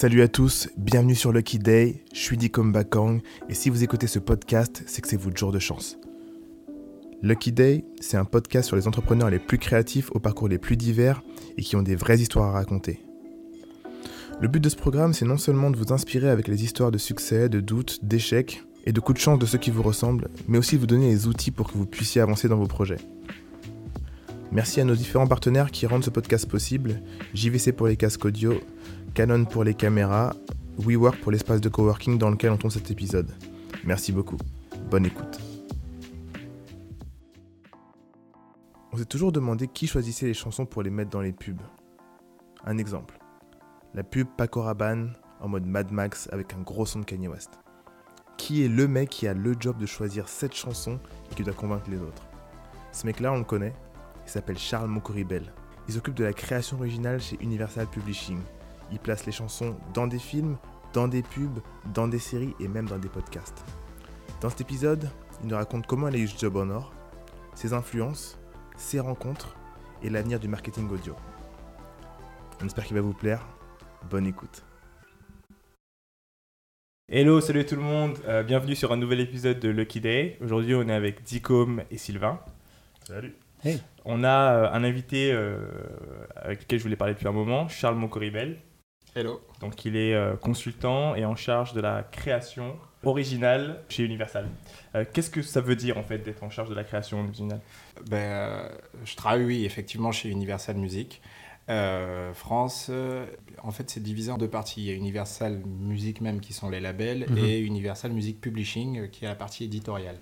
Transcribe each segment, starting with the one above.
Salut à tous, bienvenue sur Lucky Day, je suis Dikom Bakang et si vous écoutez ce podcast, c'est que c'est votre jour de chance. Lucky Day, c'est un podcast sur les entrepreneurs les plus créatifs aux parcours les plus divers et qui ont des vraies histoires à raconter. Le but de ce programme, c'est non seulement de vous inspirer avec les histoires de succès, de doutes, d'échecs et de coups de chance de ceux qui vous ressemblent, mais aussi de vous donner les outils pour que vous puissiez avancer dans vos projets. Merci à nos différents partenaires qui rendent ce podcast possible, JVC pour les casques audio, Canon pour les caméras, WeWork pour l'espace de coworking dans lequel on tourne cet épisode. Merci beaucoup. Bonne écoute. On s'est toujours demandé qui choisissait les chansons pour les mettre dans les pubs. Un exemple. La pub Paco Rabanne en mode Mad Max avec un gros son de Kanye West. Qui est le mec qui a le job de choisir cette chanson et qui doit convaincre les autres? Ce mec-là, on le connaît, il s'appelle Charles Mokoribel. Il s'occupe de la création originale chez Universal Publishing. Il place les chansons dans des films, dans des pubs, dans des séries et même dans des podcasts. Dans cet épisode, il nous raconte comment il a eu ce job en or, ses influences, ses rencontres et l'avenir du marketing audio. On espère qu'il va vous plaire. Bonne écoute. Hello, salut tout le monde, euh, bienvenue sur un nouvel épisode de Lucky Day. Aujourd'hui, on est avec Dicom et Sylvain. Salut. On a euh, un invité euh, avec lequel je voulais parler depuis un moment, Charles Mocoribel. Hello. Donc, il est euh, consultant et en charge de la création originale chez Universal. Euh, Qu'est-ce que ça veut dire en fait d'être en charge de la création originale? Ben, euh, je travaille, oui, effectivement, chez Universal Music. Euh, France, euh, en fait, c'est divisé en deux parties. Il y a Universal Music même, qui sont les labels, Mhm. et Universal Music Publishing, euh, qui est la partie éditoriale.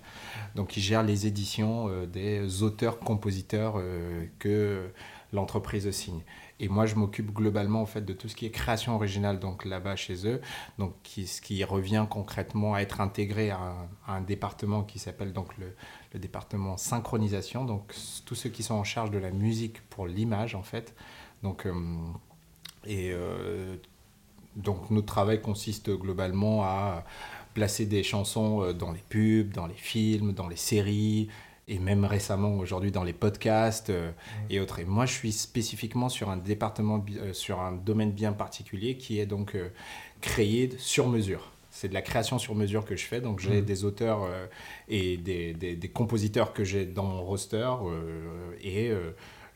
Donc, qui gère les éditions euh, des auteurs-compositeurs euh, que l'entreprise signe. Et moi, je m'occupe globalement en fait de tout ce qui est création originale, donc là-bas chez eux, donc ce qui revient concrètement à être intégré à un, département qui s'appelle donc le, département synchronisation, donc tous ceux qui sont en charge de la musique pour l'image en fait. Donc, euh, et euh, donc notre travail consiste globalement à placer des chansons euh, dans les pubs, dans les films, dans les séries, et même récemment aujourd'hui dans les podcasts euh, et autres. Et moi, je suis spécifiquement sur un département, euh, sur un domaine bien particulier qui est donc euh, créé sur mesure. C'est de la création sur mesure que je fais. Donc j'ai des auteurs euh, et des, des- des compositeurs que j'ai dans mon roster et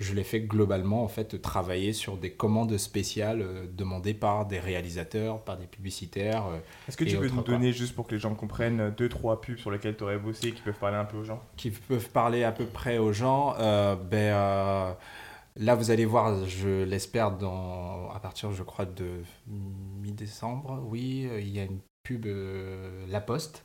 je les fais globalement en fait travailler sur des commandes spéciales euh, demandées par des réalisateurs, par des publicitaires. euh, Est-ce que tu peux nous donner, juste pour que les gens comprennent, deux, trois pubs sur lesquelles tu aurais bossé et qui peuvent parler un peu aux gens? Qui peuvent parler à peu près aux gens. Euh, ben, euh, là, vous allez voir, je l'espère, dans, à partir, je crois, de mi-décembre, oui, il y a une pub euh, La Poste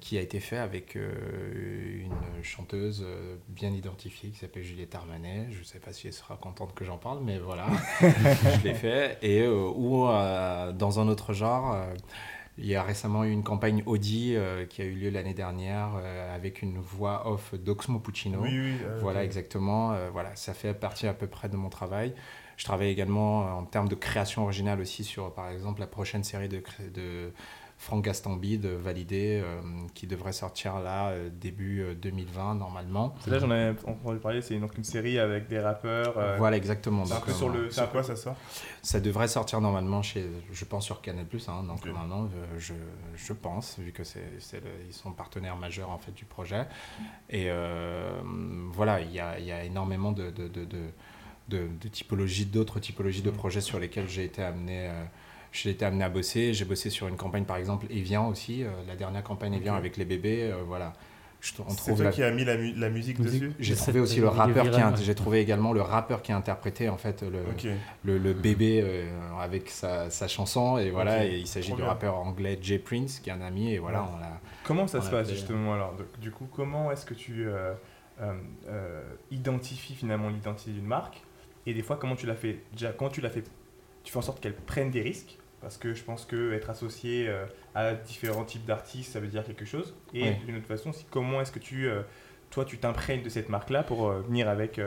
qui a été fait avec euh, une chanteuse euh, bien identifiée qui s'appelle Juliette Armanet. Je ne sais pas si elle sera contente que j'en parle, mais voilà, je l'ai fait. Et euh, ou euh, dans un autre genre, il y a récemment eu une campagne Audi euh, qui a eu lieu l'année dernière euh, avec une voix off d'Oxmo Puccino. oui. euh, Voilà, exactement. Voilà, ça fait partie à peu près de mon travail. Je travaille également en termes de création originale aussi sur, par exemple, la prochaine série de Franck Gastambide, validée, euh, qui devrait sortir là, euh, début euh, 2020, normalement. C'est là, j'en ai entendu parler, c'est donc une série avec des rappeurs. euh, Voilà, exactement. c'est un peu euh, sur le. Quoi ça sort? Ça devrait sortir normalement chez, je pense, sur Canal+. Hein, donc euh, je, je pense, vu que c'est, ils sont partenaires majeurs en fait du projet. Et euh, voilà, il y a, y a énormément de, de, de, de, de- de typologies, d'autres typologies de Mm. projets sur lesquels j'ai été amené. J'ai été amené à bosser. J'ai bossé sur une campagne, par exemple, Evian aussi, euh, la dernière campagne Evian avec les bébés. euh, voilà, Je- on C'est trouve toi la- qui as mis la, mu- la musique, Musique. dessus j'ai trouvé aussi le rappeur qui a, ouais. j'ai trouvé également le rappeur qui a interprété en fait le, le, le bébé euh, avec sa, sa chanson et voilà et il s'agit du rappeur anglais Jay Prince qui est un ami et voilà Ouais. on l'a Comment ça On se a passe fait- justement alors Du coup, comment est-ce que tu euh, identifies finalement l'identité d'une marque? Et des fois, comment tu l'as fait? Déjà, quand tu l'as fait, tu fais en sorte qu'elle prenne des risques? Parce que je pense que être associé euh, à différents types d'artistes, ça veut dire quelque chose. Et d'une autre façon, c'est comment est-ce que tu, euh, toi, tu t'imprègnes de cette marque-là pour euh, venir avec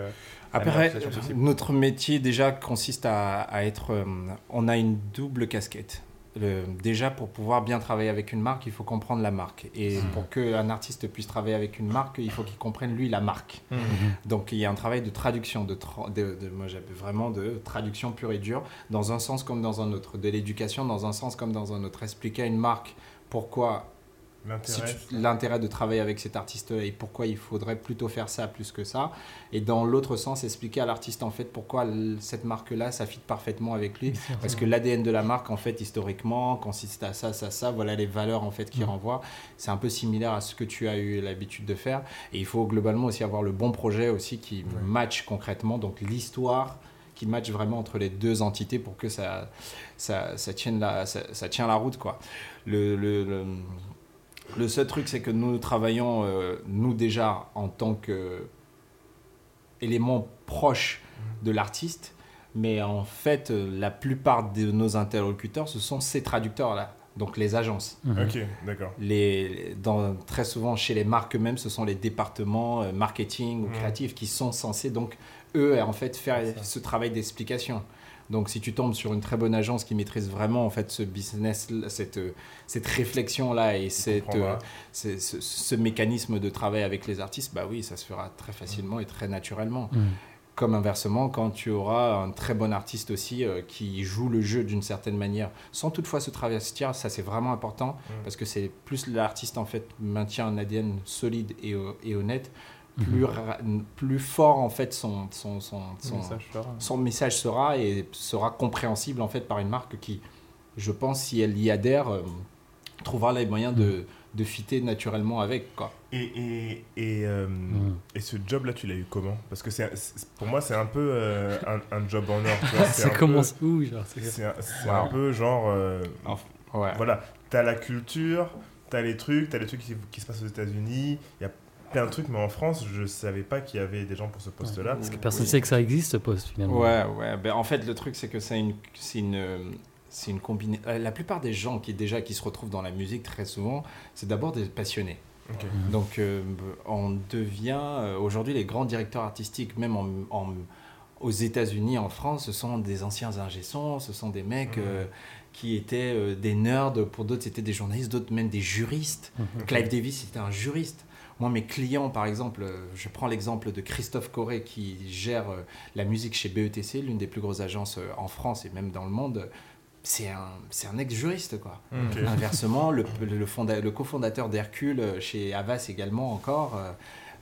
Après, notre métier déjà consiste à, à être. on a une double casquette. Le- déjà pour pouvoir bien travailler avec une marque, il faut comprendre la marque. Et Mhm. pour qu'un artiste puisse travailler avec une marque, il faut qu'il comprenne lui la marque. Donc il y a un travail de traduction, de, tra- de, de- moi j'appelle vraiment de traduction pure et dure, dans un sens comme dans un autre, de l'éducation dans un sens comme dans un autre. Expliquer à une marque pourquoi L'intérêt. de travailler avec cet artiste et pourquoi il faudrait plutôt faire ça plus que ça. Et dans l'autre sens, expliquer à l'artiste en fait pourquoi cette marque-là, ça fit parfaitement avec lui. Parce que l'ADN de la marque, en fait, historiquement, consiste à ça, ça, ça. Voilà les valeurs en fait qui Mhm. renvoient. C'est un peu similaire à ce que tu as eu l'habitude de faire. Et il faut globalement aussi avoir le bon projet aussi qui Ouais. match concrètement. Donc l'histoire qui match vraiment entre les deux entités pour que ça, ça, ça, tienne, la, ça, ça tient la route. Quoi. Le, le, le, le seul truc, c'est que nous travaillons, euh, nous déjà, en tant que élément proche de l'artiste, mais en fait, euh, la plupart de nos interlocuteurs, ce sont ces traducteurs-là, donc les agences. Mhm. Ok, d'accord. Les, dans, très souvent, chez les marques eux-mêmes, ce sont les départements euh, marketing ou Mhm. créatifs qui sont censés, donc, eux, en fait, faire ce travail d'explication. Donc, si tu tombes sur une très bonne agence qui maîtrise vraiment, en fait, ce business, cette, cette réflexion-là et cette, euh, ce, ce mécanisme de travail avec les artistes, bah oui, ça se fera très facilement et très naturellement. Mhm. Comme inversement, quand tu auras un très bon artiste aussi euh, qui joue le jeu d'une certaine manière, sans toutefois se travestir, ça c'est vraiment important Mhm. parce que c'est plus l'artiste en fait maintient un ADN solide et, et honnête, plus, Mhm. plus fort en fait son, son, son, Son message sera. son message sera et sera compréhensible en fait par une marque qui, je pense, si elle y adhère, euh, trouvera les moyens de, de fitter naturellement avec quoi. Et, et, et, euh, et ce job-là, tu l'as eu comment? Parce que c'est, c'est- pour moi, c'est un peu euh, un, un job en or. Ça peu- commence où genre c'est- un, c'est Wow. un peu genre. euh, Ouais. Voilà, t'as la culture, t'as les trucs, t'as les trucs qui, qui se passent aux États-Unis, il y a plein de trucs, mais en France, je savais pas qu'il y avait des gens pour ce poste-là. Parce que personne ne sait que ça existe ce poste finalement. Ouais, ouais. Ben, en fait, le truc, c'est que c'est une, c'est une, euh, c'est une combinaison. La plupart des gens qui déjà qui se retrouvent dans la musique très souvent, c'est d'abord des passionnés. Mhm. Donc, euh, on devient euh, aujourd'hui les grands directeurs artistiques, même en, en- aux États-Unis, en France, ce sont des anciens ingé-sons, ce sont des mecs euh, qui étaient euh, des nerds. Pour d'autres, c'était des journalistes, d'autres même des juristes. Mhm. Clive Davis était un juriste. Moi, mes clients, par exemple, euh, je prends l'exemple de Christophe Corré qui gère euh, la musique chez BETC, l'une des plus grosses agences euh, en France et même dans le monde. C'est un, c'est un ex-juriste, quoi. Ok. Inversement, le, le, fonda- le cofondateur d'Hercule chez Havas également encore,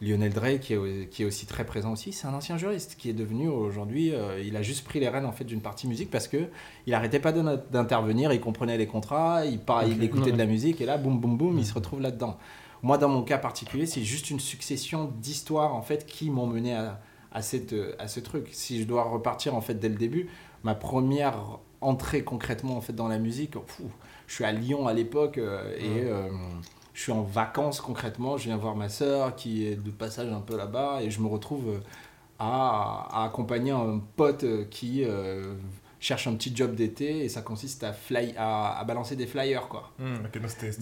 Lionel Drey, qui est, qui est aussi très présent aussi, c'est un ancien juriste qui est devenu aujourd'hui, euh, il a juste pris les rênes en fait d'une partie musique parce que il arrêtait pas d'intervenir, il comprenait les contrats, il, par- il Ok. écoutait de la musique et là, boum boum boum, il se retrouve là-dedans. Moi, dans mon cas particulier, c'est juste une succession d'histoires en fait qui m'ont mené à, à, cette, à ce truc. Si je dois repartir en fait dès le début, ma première entrée concrètement en fait dans la musique, je suis à Lyon à l'époque euh, et euh, je suis en vacances concrètement. Je viens voir ma sœur qui est de passage un peu là-bas et je me retrouve euh, à, à accompagner un pote qui euh, cherche un petit job d'été et ça consiste à, fly, à, à balancer des flyers quoi. Hmm,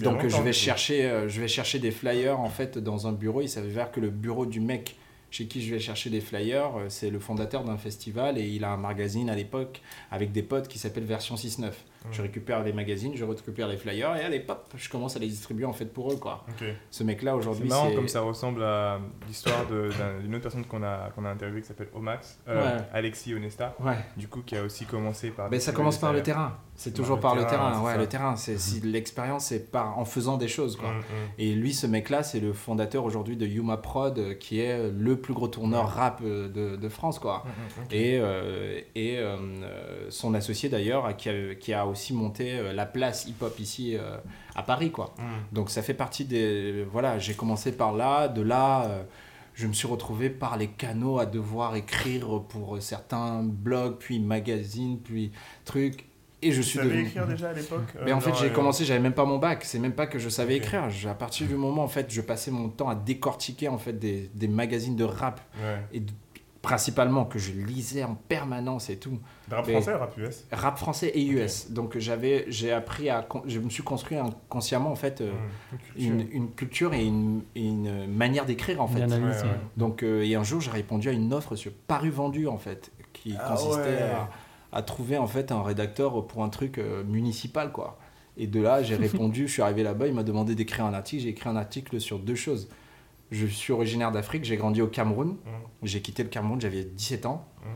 donc je vais chercher, euh, je vais chercher des flyers en fait dans un bureau. Il s'avère que le bureau du mec chez qui je vais chercher des flyers, euh, c'est le fondateur d'un festival et il a un magazine à l'époque avec des potes qui s'appelle Version 6.9. Je Hmm. récupère les magazines, je récupère les flyers et allez pop, je commence à les distribuer en fait pour eux quoi. Ce mec là C'est aujourd'hui marrant comme ça ressemble à l'histoire d'une autre personne qu'on a, qu'on a interviewée qui s'appelle Omax, euh, Ouais. Alexis Honesta, Ouais. du coup qui a aussi commencé par... Ben, ça commence par le terrain. C'est toujours par le terrain, Ouais, le terrain. C'est si l'expérience c'est par en faisant des choses quoi. Hmm. Et lui, ce mec-là, c'est le fondateur aujourd'hui de Yuma Prod, euh, qui est le plus gros tourneur rap euh, de, de France, quoi. Et, euh, et euh, euh, son associé d'ailleurs, qui a, qui a aussi monté euh, la place hip-hop ici euh, à Paris, quoi. Hmm. Donc ça fait partie des... Voilà, j'ai commencé par là, de là... euh, je me suis retrouvé par les canaux à devoir écrire pour certains blogs, puis magazines, puis trucs. Et je suis devenu... écrire déjà à l'époque? Mais euh, en fait, j'ai euh, commencé, j'avais même pas mon bac. C'est même pas que je savais écrire. À partir du moment, en fait, je passais mon temps à décortiquer en fait des, des magazines de rap Ouais. et principalement que je lisais en permanence et tout. Rap français ou rap US Rap français et US. Donc j'avais, j'ai appris à, je me suis construit inconsciemment en fait euh, culture. une, une culture et une, et une manière d'écrire en fait. Ouais. ouais. Donc euh, et un jour j'ai répondu à une offre sur Paru Vendu en fait, qui Ah consistait ouais. à, à trouver en fait un rédacteur pour un truc euh, municipal quoi. Et de là, j'ai répondu, je suis arrivé là-bas, il m'a demandé d'écrire un article. J'ai écrit un article sur deux choses. Je suis originaire d'Afrique, j'ai grandi au Cameroun. Mmh. J'ai quitté le Cameroun, j'avais 17 ans. Mmh.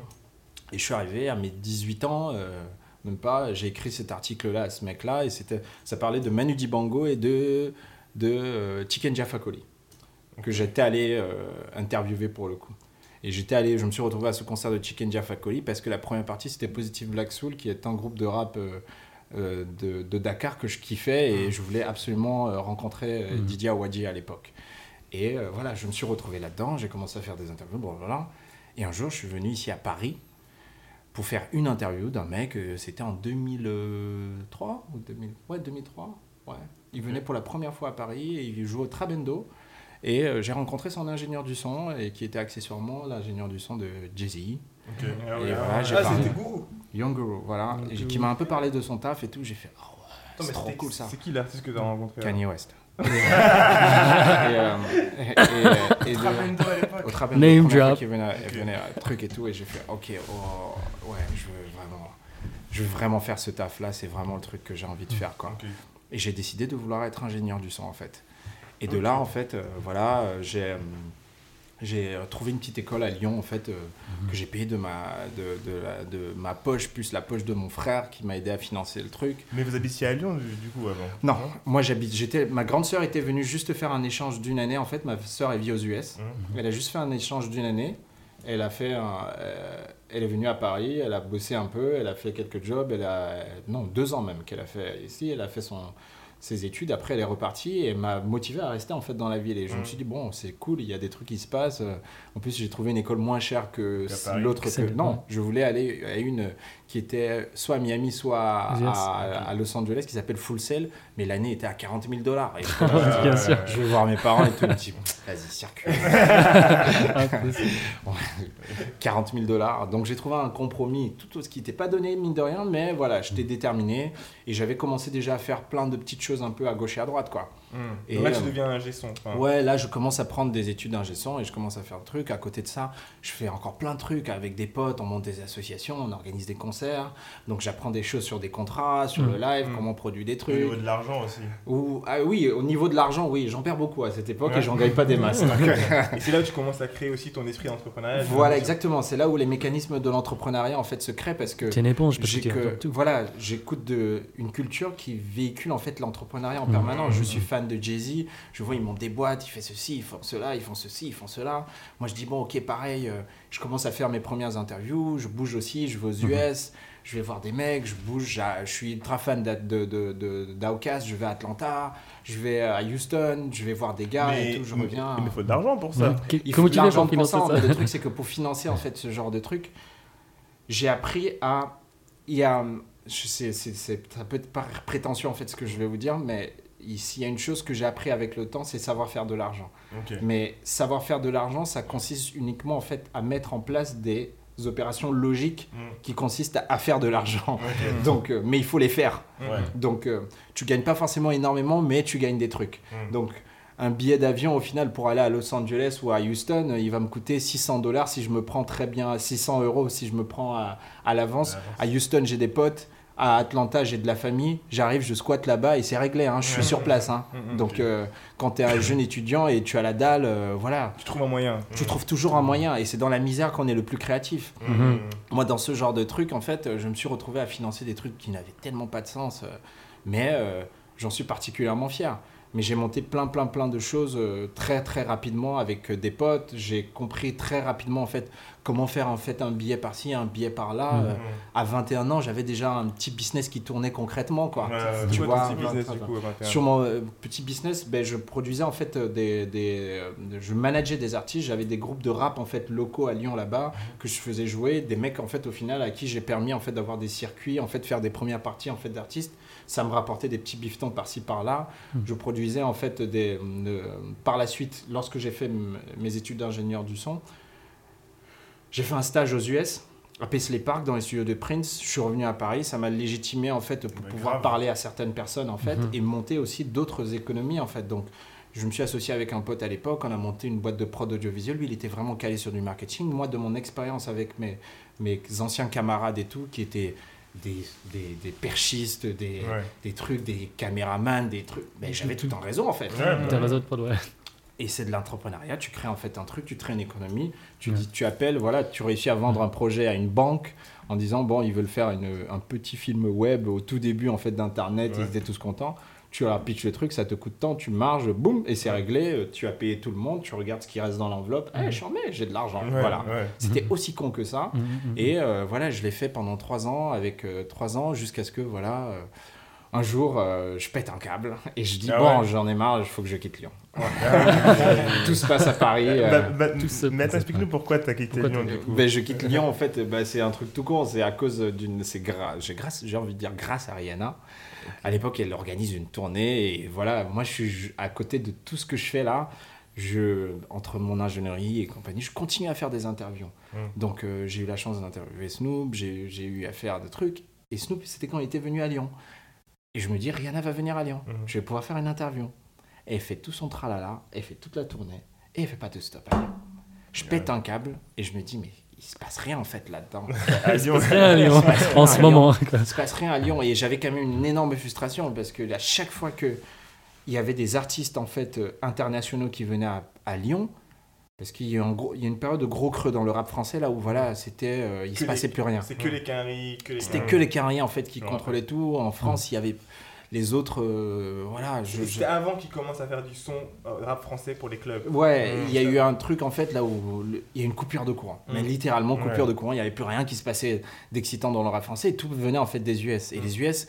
Et je suis arrivé à mes 18 ans, euh, même pas, j'ai écrit cet article-là à ce mec-là. Et c'était, ça parlait de Manu Dibango et de, de euh, Chicken Jaffa Coli, que j'étais allé euh, interviewer pour le coup. Et j'étais allé, je me suis retrouvé à ce concert de Chicken Jaffa Coli parce que la première partie c'était Positive Black Soul, qui est un groupe de rap euh, de, de Dakar que je kiffais et je voulais absolument euh, rencontrer euh, Mhm. Didier Awadji à l'époque. Et voilà, je me suis retrouvé là-dedans, j'ai commencé à faire des interviews, bon, voilà. Et un jour, je suis venu ici à Paris pour faire une interview d'un mec, euh, c'était en 2003 ou 2000, ouais, 2003. Ouais. Il venait pour la première fois à Paris et il jouait au Trabendo. Et euh, j'ai rencontré son ingénieur du son, et qui était accessoirement l'ingénieur du son de Jay-Z, Ok. Ah, ouais. voilà, j'ai Ah, parlé. c'était. Young Guru, voilà, et qui m'a un peu parlé de son taf et tout. J'ai fait, oh ouais, c'est trop cool ça. C'est qui l'artiste que tu as rencontré Kanye West. Et, euh, et- et- et de- Trabendo à l'époque. au Trabendo, Name drop. qu'il venait, euh, truc et tout, et j'ai fait, ok, oh, ouais, je veux vraiment, je veux vraiment faire ce taf là, c'est vraiment le truc que j'ai envie de faire, quoi. Ok. Et j'ai décidé de vouloir être ingénieur du son, en fait. Et de Ok. là, en fait, euh, voilà, euh, j'ai euh, j'ai euh, trouvé une petite école à Lyon, en fait, euh, que j'ai payé de ma, de, de, la- de ma poche, plus la poche de mon frère, qui m'a aidé à financer le truc. Mais vous habitiez à Lyon du, du coup avant Non, moi j'habite, j'étais, ma grande sœur était venue juste faire un échange d'une année. En fait, ma sœur elle vit aux US. Mhm. Elle a juste fait un échange d'une année. Elle a fait, un- euh, elle est venue à Paris. Elle a bossé un peu. Elle a fait quelques jobs. Elle a, non, deux ans même qu'elle a fait ici. Elle a fait son ses études. Après, elle est repartie et m'a motivé à rester en fait dans la ville. Et je me Mhm. suis dit bon, c'est cool. Il y a des trucs qui se passent. En plus, j'ai trouvé une école moins chère que l'autre. Que... Non, je voulais aller à une qui était soit à Miami, soit à, Yes. à- à Los Angeles, qui s'appelle Full Sail, mais l'année était à 40 000 dollars. Bien sûr. je vais voir mes parents et tout, ils me disent, vas-y, circule. Impossible. 40 000 dollars. Donc j'ai trouvé un compromis, tout ce qui n'était pas donné, mine de rien, mais voilà, j'étais déterminé et j'avais commencé déjà à faire plein de petites choses un peu à gauche et à droite, quoi. Et, là, tu euh, deviens un enfin, Ouais, là, je commence à prendre des études d'ingé son et je commence à faire le truc. À côté de ça, je fais encore plein de trucs avec des potes. On monte des associations, on organise des concerts. Donc, j'apprends des choses sur des contrats, sur Mm. le live, Mm. comment on produit des Au trucs. niveau de l'argent aussi. Ou, ah oui, au niveau de l'argent, oui, j'en perds beaucoup à cette époque Ouais. et j'en gagne pas des masses. Et c'est là où tu commences à créer aussi ton esprit d'entrepreneuriat. voilà, exactement. C'est là où les mécanismes de l'entrepreneuriat en fait se créent parce que T'es une éponge, petit que, voilà, j'écoute de une culture qui véhicule en fait l'entrepreneuriat en Mhm. permanence. Je suis fan de Jay-Z. Je vois ils montent des boîtes, ils font ceci, ils font cela, ils font ceci, ils font cela. Moi je dis bon ok pareil. euh, je commence à faire mes premières interviews. Je bouge aussi. Je vais aux Mhm. US. Je vais voir des mecs. Je bouge. Je suis ultra fan d'A- de, de, de, d'Outkast, Je vais à Atlanta. Je vais à Houston. Je vais voir des gars mais et tout. Je reviens. mais il faut de l'argent pour ça. Il faut de l'argent pour ça. financer ça le truc, c'est que pour financer en fait ce genre de truc, j'ai appris à. Il y a. je sais, c'est, c'est, ça peut être par prétentieux en fait ce que je vais vous dire, mais s'il y a une chose que j'ai appris avec le temps, c'est savoir faire de l'argent. Mais savoir faire de l'argent, ça consiste uniquement en fait à mettre en place des opérations logiques Mm. qui consistent à, faire de l'argent. Donc, euh, mais il faut les faire. Ouais. Donc, euh, tu gagnes pas forcément énormément, mais tu gagnes des trucs. Mm. Donc, un billet d'avion, au final, pour aller à Los Angeles ou à Houston, euh, il va me coûter 600 dollars si je me prends très bien, 600 euros si je me prends à. À l'avance. À Houston, j'ai des potes. À Atlanta, j'ai de la famille. J'arrive, je squatte là-bas et c'est réglé. hein. Je suis Ouais. sur place. hein. Mm, mm, Donc, euh, quand tu es un jeune étudiant et tu as la dalle, euh, voilà, Tu trouves un moyen. tu trouves toujours un moyen. Et c'est dans la misère qu'on est le plus créatif. Moi, dans ce genre de truc, en fait, je me suis retrouvé à financer des trucs qui n'avaient tellement pas de sens. euh, Mais euh, j'en suis particulièrement fier. Mais j'ai monté plein, plein, plein de choses euh, très, très rapidement avec euh, des potes. J'ai compris très rapidement, en fait, comment faire, en fait, un billet par-ci, un billet par-là. Euh, à 21 ans, j'avais déjà un petit business qui tournait concrètement, quoi. Tu vois, petit business 23, du coup à 21 Sur mon euh, petit business, ben, je produisais en fait des, des euh, je manageais des artistes. J'avais des groupes de rap en fait locaux à Lyon là-bas que je faisais jouer. Des mecs en fait au final à qui j'ai permis en fait d'avoir des circuits, en fait faire des premières parties en fait d'artistes. Ça me rapportait des petits bifetons par-ci par-là. Mhm. Je produisais en fait des. euh, par la suite, lorsque j'ai fait mes études d'ingénieur du son, j'ai fait un stage aux US. À Paisley Park, dans les studios de Prince, je suis revenu à Paris, ça m'a légitimé en fait pour Bah, pouvoir grave. parler à certaines personnes en fait Mhm. et monter aussi d'autres économies en fait. Donc je me suis associé avec un pote à l'époque, on a monté une boîte de prod audiovisuel. Lui, il était vraiment calé sur du marketing. Moi, de mon expérience avec mes, mes anciens camarades et tout, qui étaient des, des, des perchistes, des, Ouais. des trucs, des caméramans, des trucs. Mais j'avais tout en réseau en fait. Ouais, bah, T'as raison de prod. Et c'est de l'entrepreneuriat, tu crées en fait un truc, tu crées une économie, tu, Ouais. dis, tu appelles, voilà, tu réussis à vendre un projet à une banque en disant, bon, ils veulent faire une- un petit film web au tout début en fait d'Internet, Ouais. ils étaient tous contents. Tu leur pitches le truc, ça te coûte tant, tu marges, boum, et c'est réglé, euh, tu as payé tout le monde, tu regardes ce qui reste dans l'enveloppe, eh, j'en mets, j'ai de l'argent. ouais, voilà. ouais. C'était aussi con que ça. Mhm, mhm. Et euh, voilà, je l'ai fait pendant trois ans, avec euh, trois ans, jusqu'à ce que, voilà, euh, un jour, euh, je pète un câble et je dis, Ah bon, ouais. j'en ai marre, il faut que je quitte Lyon. Tout se passe à Paris. euh, Bah, bah, mais explique-nous pourquoi t'as quitté Pourquoi Lyon du coup. ben, je quitte Lyon, en fait, bah, c'est un truc tout con. C'est à cause d'une. C'est grâce, j'ai envie de dire grâce à Rihanna. À l'époque, elle organise une tournée et voilà, moi, je suis à côté de tout ce que je fais là. Je, entre mon ingénierie et compagnie, je continue à faire des interviews. Mm. Donc, euh, j'ai eu la chance d'interviewer Snoop, j'ai j'ai eu à faire des trucs. Et Snoop, c'était quand il était venu à Lyon. Et je me dis, Rihanna va venir à Lyon. Mhm. Je vais pouvoir faire une interview. Et elle fait tout son tralala, elle fait toute la tournée, et elle fait pas de stop à Lyon. Je pète un câble et je me dis, mais il se passe rien en fait là-dedans. À Lyon. Rien à Lyon, Il se passe rien en à ce Lyon. moment. quoi. Il se passe rien à Lyon et j'avais quand même une énorme frustration parce que à chaque fois que il y avait des artistes en fait euh, internationaux qui venaient à, à Lyon, parce qu'il y a, un gros- il y a une période de gros creux dans le rap français là où voilà, c'était, euh, il Que se les- passait plus rien. C'est que les les C'était que les Cariens en fait qui Ouais. contrôlaient tout. En France, il y avait les autres, euh, voilà. je- je- C'était avant qu'ils commencent à faire du son euh, rap français pour les clubs. Ouais, Mm. il y a eu un truc en fait là où il y a une coupure de courant. Mais Mm. littéralement coupure Ouais. de courant, il n'y avait plus rien qui se passait d'excitant dans le rap français. Tout venait en fait des US. Et Mm. les US,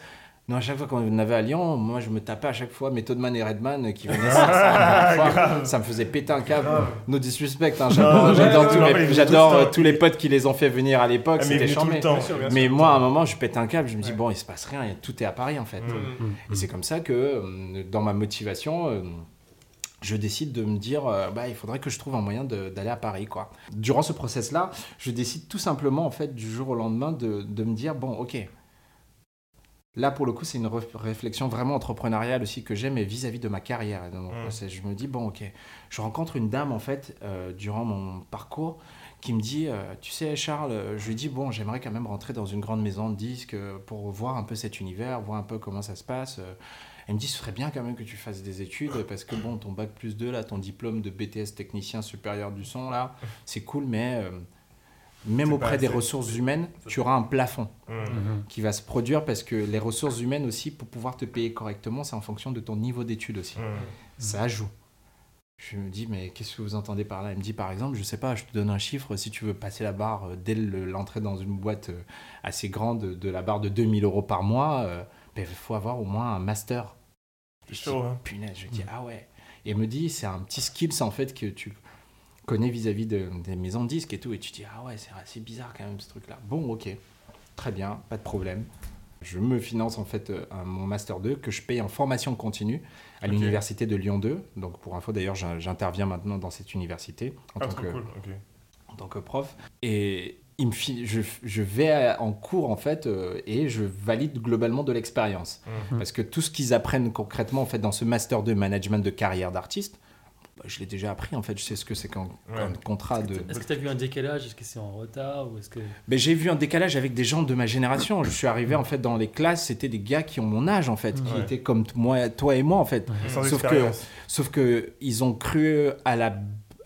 non, à chaque fois qu'on avait à Lyon, moi je me tapais à chaque fois Method et Redman qui venaient ça, ça, me faisait péter un câble. No disrespect, hein, j'adore tous, euh, tous les potes qui les ont fait venir à l'époque, Ah, c'était charmé. Mais sûr, moi à un moment je pète un câble, je me dis Ouais. bon il se passe rien, tout est à Paris en fait. Mm. Et c'est comme ça que, euh, dans ma motivation, euh, je décide de me dire, euh, bah, il faudrait que je trouve un moyen d'aller à Paris. Quoi. Durant ce process-là, je décide tout simplement, en fait, du jour au lendemain, de, de me dire, bon, ok. Là, pour le coup, c'est une réflexion vraiment entrepreneuriale aussi que j'ai, mais vis-à-vis de ma carrière. et de mon Mm. process. Je me dis, bon, ok. Je rencontre une dame, en fait, euh, durant mon parcours, qui me dit, euh, tu sais, Charles, euh, je lui dis, bon, j'aimerais quand même rentrer dans une grande maison de disques pour voir un peu cet univers, voir un peu comment ça se passe. Elle me dit, ce serait bien quand même que tu fasses des études, parce que bon, ton bac plus 2, là, ton diplôme de BTS technicien supérieur du son, là, c'est cool, mais euh, même auprès des ressources humaines, tu auras un plafond Mm. Mhm. qui va se produire, parce que les ressources humaines aussi, pour pouvoir te payer correctement, c'est en fonction de ton niveau d'études aussi. Mm. Ça joue. Je me dis, mais qu'est-ce que vous entendez par là? Elle me dit, par exemple, je sais pas, je te donne un chiffre, si tu veux passer la barre euh, dès le- l'entrée dans une boîte euh, assez grande de la barre de 2000 euros par mois, euh, ben, il faut avoir au moins un master. Et je dis, hein. punaise, je dis, ah ouais. Et elle me dit, c'est un petit skills en fait que tu connais vis-à-vis de- des maisons de disques et tout. Et tu dis, ah ouais, c'est assez bizarre quand même ce truc-là. Bon, ok, très bien, pas de problème. Je me finance en fait euh, un- mon Master 2 que je paye en formation continue à l'université de Lyon 2. Donc pour info d'ailleurs, j'in- j'interviens maintenant dans cette université en, Ah, tant, trop que, cool. ok. en tant que prof. Et il me je, je vais en cours en fait euh, et je valide globalement de l'expérience. Mm. Parce que tout ce qu'ils apprennent concrètement en fait dans ce Master 2 management de carrière d'artiste, bah, je l'ai déjà appris en fait. Je sais ce que c'est qu'un Ouais. contrat de... Est-ce que tu as vu un décalage? Est-ce que c'est en retard ou est-ce que... Mais j'ai vu un décalage avec des gens de ma génération. Je suis arrivé en fait dans les classes, c'était des gars qui ont mon âge en fait, qui Ouais. étaient comme moi, toi et moi en fait. Sauf que- expérience. Sauf que ils ont cru à la,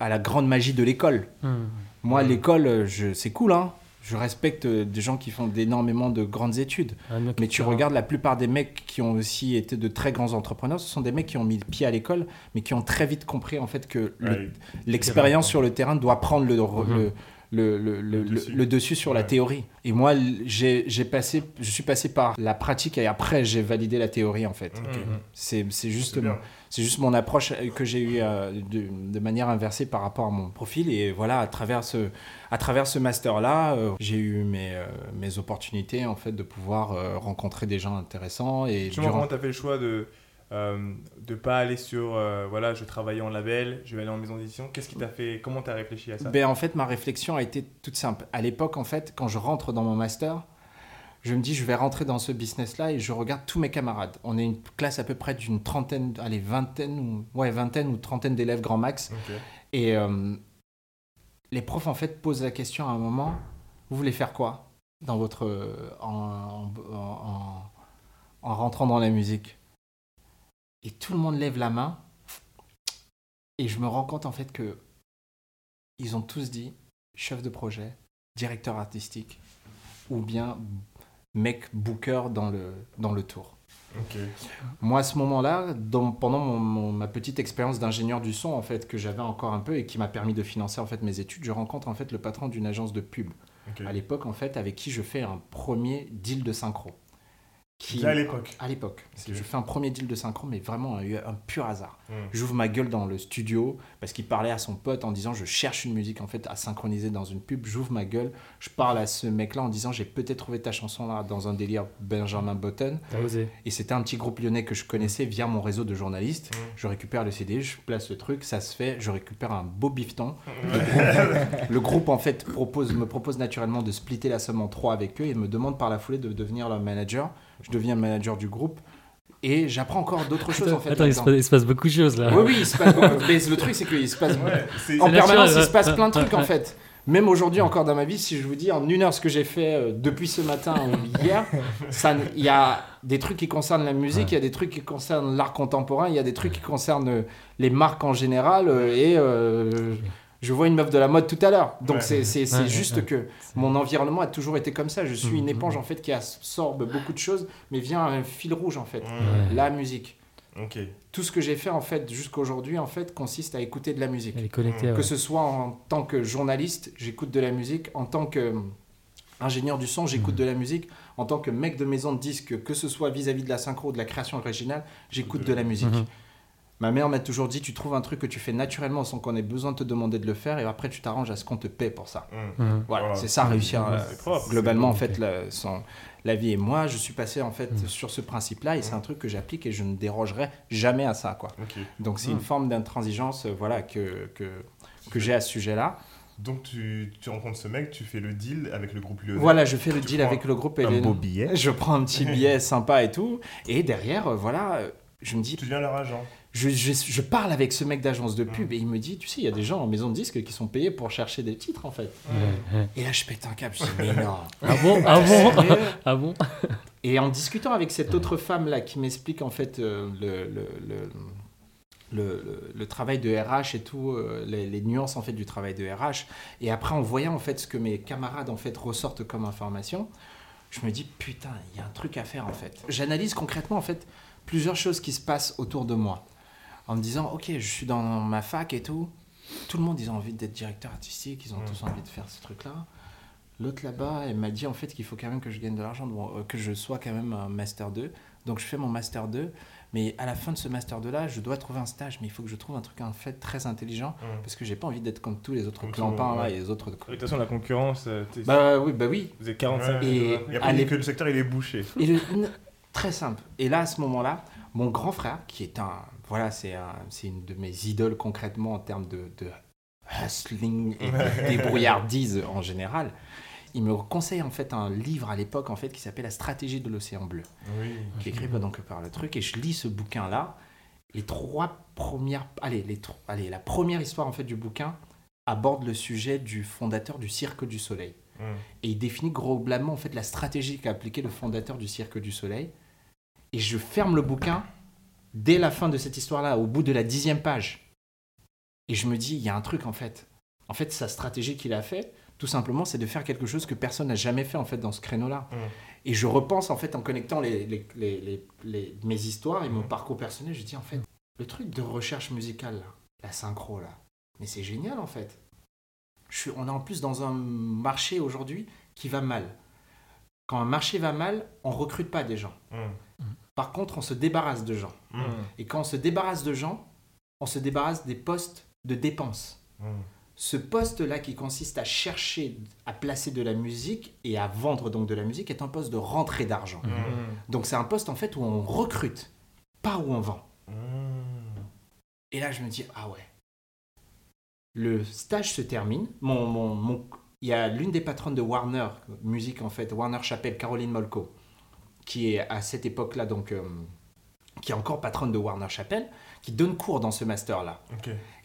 à la grande magie de l'école. Mhm. Moi, l'école, je, c'est cool, hein. Je respecte des gens qui font énormément de grandes études. Mais tu regardes la plupart des mecs qui ont aussi été de très grands entrepreneurs, ce sont des mecs qui ont mis le pied à l'école, mais qui ont très vite compris en fait que le- Ouais, l'expérience terrain, sur le terrain doit prendre le, Mhm. le, le, le- Le dessus. le dessus sur la théorie. Et moi, j'ai j'ai passé, je suis passé par la pratique et après j'ai validé la théorie en fait. C'est c'est juste, C'est juste mon approche que j'ai eue euh, de, de manière inversée par rapport à mon profil. Et voilà, à travers ce, à travers ce master-là, euh, j'ai eu mes, euh, mes opportunités en fait de pouvoir euh, rencontrer des gens intéressants. Et Justement, durant- comment tu as fait le choix de euh, de pas aller sur euh, voilà, je travaille en label, je vais aller en maison d'édition Qu'est-ce qui t'a fait Comment tu as réfléchi à ça? Ben, en fait, ma réflexion a été toute simple. À l'époque, en fait, quand je rentre dans mon master, je me dis, je vais rentrer dans ce business-là et je regarde tous mes camarades. On est une classe à peu près d'une trentaine, allez, vingtaine ou, ouais, vingtaine ou trentaine d'élèves grand max. Et euh, les profs, en fait, posent la question à un moment, vous voulez faire quoi dans votre, en, en- en- en rentrant dans la musique? Et tout le monde lève la main. Et je me rends compte en fait que ils ont tous dit chef de projet, directeur artistique ou bien mec booker dans le, dans le tour. Moi, à ce moment-là, pendant mon- mon- ma petite expérience d'ingénieur du son, en fait, que j'avais encore un peu et qui m'a permis de financer en fait mes études, je rencontre en fait le patron d'une agence de pub à l'époque, en fait, avec qui je fais un premier deal de synchro. Qui, Déjà à l'époque. à l'époque, je fais un premier deal de synchro, mais vraiment un, un pur hasard. Hmm. J'ouvre ma gueule dans le studio parce qu'il parlait à son pote en disant je cherche une musique en fait à synchroniser dans une pub. J'ouvre ma gueule, je parle à ce mec-là en disant j'ai peut-être trouvé ta chanson là dans un délire Benjamin Button. Osé. Et c'était un petit groupe lyonnais que je connaissais via mon réseau de journalistes. Mm. Je récupère le CD, je place le truc, ça se fait, je récupère un beau bifton. Le groupe en fait propose, me propose naturellement de splitter la somme en trois avec eux et me demande par la foulée de devenir leur manager. Je deviens manager du groupe et j'apprends encore d'autres choses en fait. Attends, il se, passe, il se passe beaucoup de choses là. Oui, oui, il se passe beaucoup. Mais le truc, c'est qu'il se passe. Ouais, En permanence, naturel, il se passe plein de trucs en fait. Même aujourd'hui, encore dans ma vie, si je vous dis en une heure ce que j'ai fait euh, depuis ce matin ou hier, ça, il y a des trucs qui concernent la musique, il y a des trucs qui concernent l'art contemporain, il y a des trucs qui concernent euh, les marques en général. euh, et euh, je vois une meuf de la mode tout à l'heure. Donc Ouais. c'est Ouais, juste ouais. que mon environnement a toujours été comme ça. Je suis une Mhm. éponge en fait qui absorbe beaucoup de choses, mais vient un fil rouge en fait. Ouais. La musique. Ok. Tout ce que j'ai fait en fait jusqu'aujourd'hui en fait consiste à écouter de la musique. Elle est connectée. Que ce soit en tant que journaliste, j'écoute de la musique. En tant que euh, ingénieur du son, j'écoute de la musique. En tant que mec de maison de disque, que ce soit vis-à-vis de la synchro ou de la création originale, j'écoute de la musique. Ma mère m'a toujours dit, tu trouves un truc que tu fais naturellement sans qu'on ait besoin de te demander de le faire et après tu t'arranges à ce qu'on te paie pour ça. Hmm. Mhm. Voilà, Voilà. c'est ça réussir Mhm. euh, propre, globalement en fait la, son- la vie. Et moi, je suis passé en fait sur ce principe-là et c'est un truc que j'applique et je ne dérogerai jamais à ça quoi. Donc c'est une forme d'intransigeance euh, voilà que que, que j'ai à ce sujet-là. Donc tu, tu rencontres ce mec, tu fais le deal avec le groupe lyonnais. Voilà, je fais le Tu deal avec le groupe et Un les- beau billet. Je prends un petit billet sympa et tout. Et derrière, euh, voilà, je me dis, Tu deviens leur agent. Je, je, je parle avec ce mec d'agence de pub et il me dit, tu sais, il y a des gens en maison de disques qui sont payés pour chercher des titres en fait. Ouais. Et là, je pète un câble, je dis, mais non. Ah bon? Ah bon? Ah bon? Et en discutant avec cette autre femme là qui m'explique en fait euh, le, le, le, le- le- le travail de RH et tout, euh, les, les nuances en fait du travail de RH, et après en voyant en fait ce que mes camarades en fait ressortent comme information, je me dis putain, il y a un truc à faire en fait. J'analyse concrètement en fait plusieurs choses qui se passent autour de moi, en me disant ok, je suis dans ma fac et tout, tout le monde ils ont envie d'être directeur artistique, ils ont Mm. tous envie de faire ce truc là. L'autre là-bas, elle m'a dit en fait qu'il faut quand même que je gagne de l'argent, euh, que je sois quand même un master 2. Donc je fais mon master 2, mais à la fin de ce master 2 là, je dois trouver un stage, mais il faut que je trouve un truc en fait très intelligent Hmm. parce que j'ai pas envie d'être comme tous les autres clampins monde, là ouais. et les autres. De toute façon, la concurrence, euh, Bah oui, bah oui. vous êtes 45 Et- Et à après, que le secteur, il est bouché. Et le- très simple. Et là, à ce moment-là, mon grand frère, qui est un, voilà, c'est un, c'est une de mes idoles concrètement en termes de, de hustling et de débrouillardise en général, il me conseille en fait un livre à l'époque en fait qui s'appelle La stratégie de l'océan bleu. Oui. qui est écrit donc par le truc et je lis ce bouquin là les trois premières allez les tro- allez la première histoire en fait du bouquin aborde le sujet du fondateur du Cirque du Soleil Hmm. et il définit globalement en fait la stratégie qu'a appliquée le fondateur du Cirque du Soleil et je ferme le bouquin dès la fin de cette histoire là au bout de la dixième page et je me dis il y a un truc en fait en fait sa stratégie qu'il a fait tout simplement c'est de faire quelque chose que personne n'a jamais fait en fait dans ce créneau là Hmm. et je repense en fait en connectant les, les- les- les- les- mes histoires et mon Mhm. parcours personnel, je dis en fait, le truc de recherche musicale, là, la synchro là, mais c'est génial en fait. Je suis, on est en plus dans un marché aujourd'hui qui va mal. Quand un marché va mal, on recrute pas des gens. Hmm. Par contre, on se débarrasse de gens. Hmm. Et quand on se débarrasse de gens, on se débarrasse des postes de dépenses. Hmm. Ce poste-là qui consiste à chercher, à placer de la musique et à vendre donc de la musique est un poste de rentrée d'argent. Hmm. Donc c'est un poste en fait où on recrute, pas où on vend. Et là je me dis ah ouais. Le stage se termine. Mon, mon, mon- il y a l'une des patronnes de Warner Music en fait, Warner Chappell, Caroline Molko, qui est à cette époque-là donc euh, qui est encore patronne de Warner Chappell, qui donne cours dans ce master-là.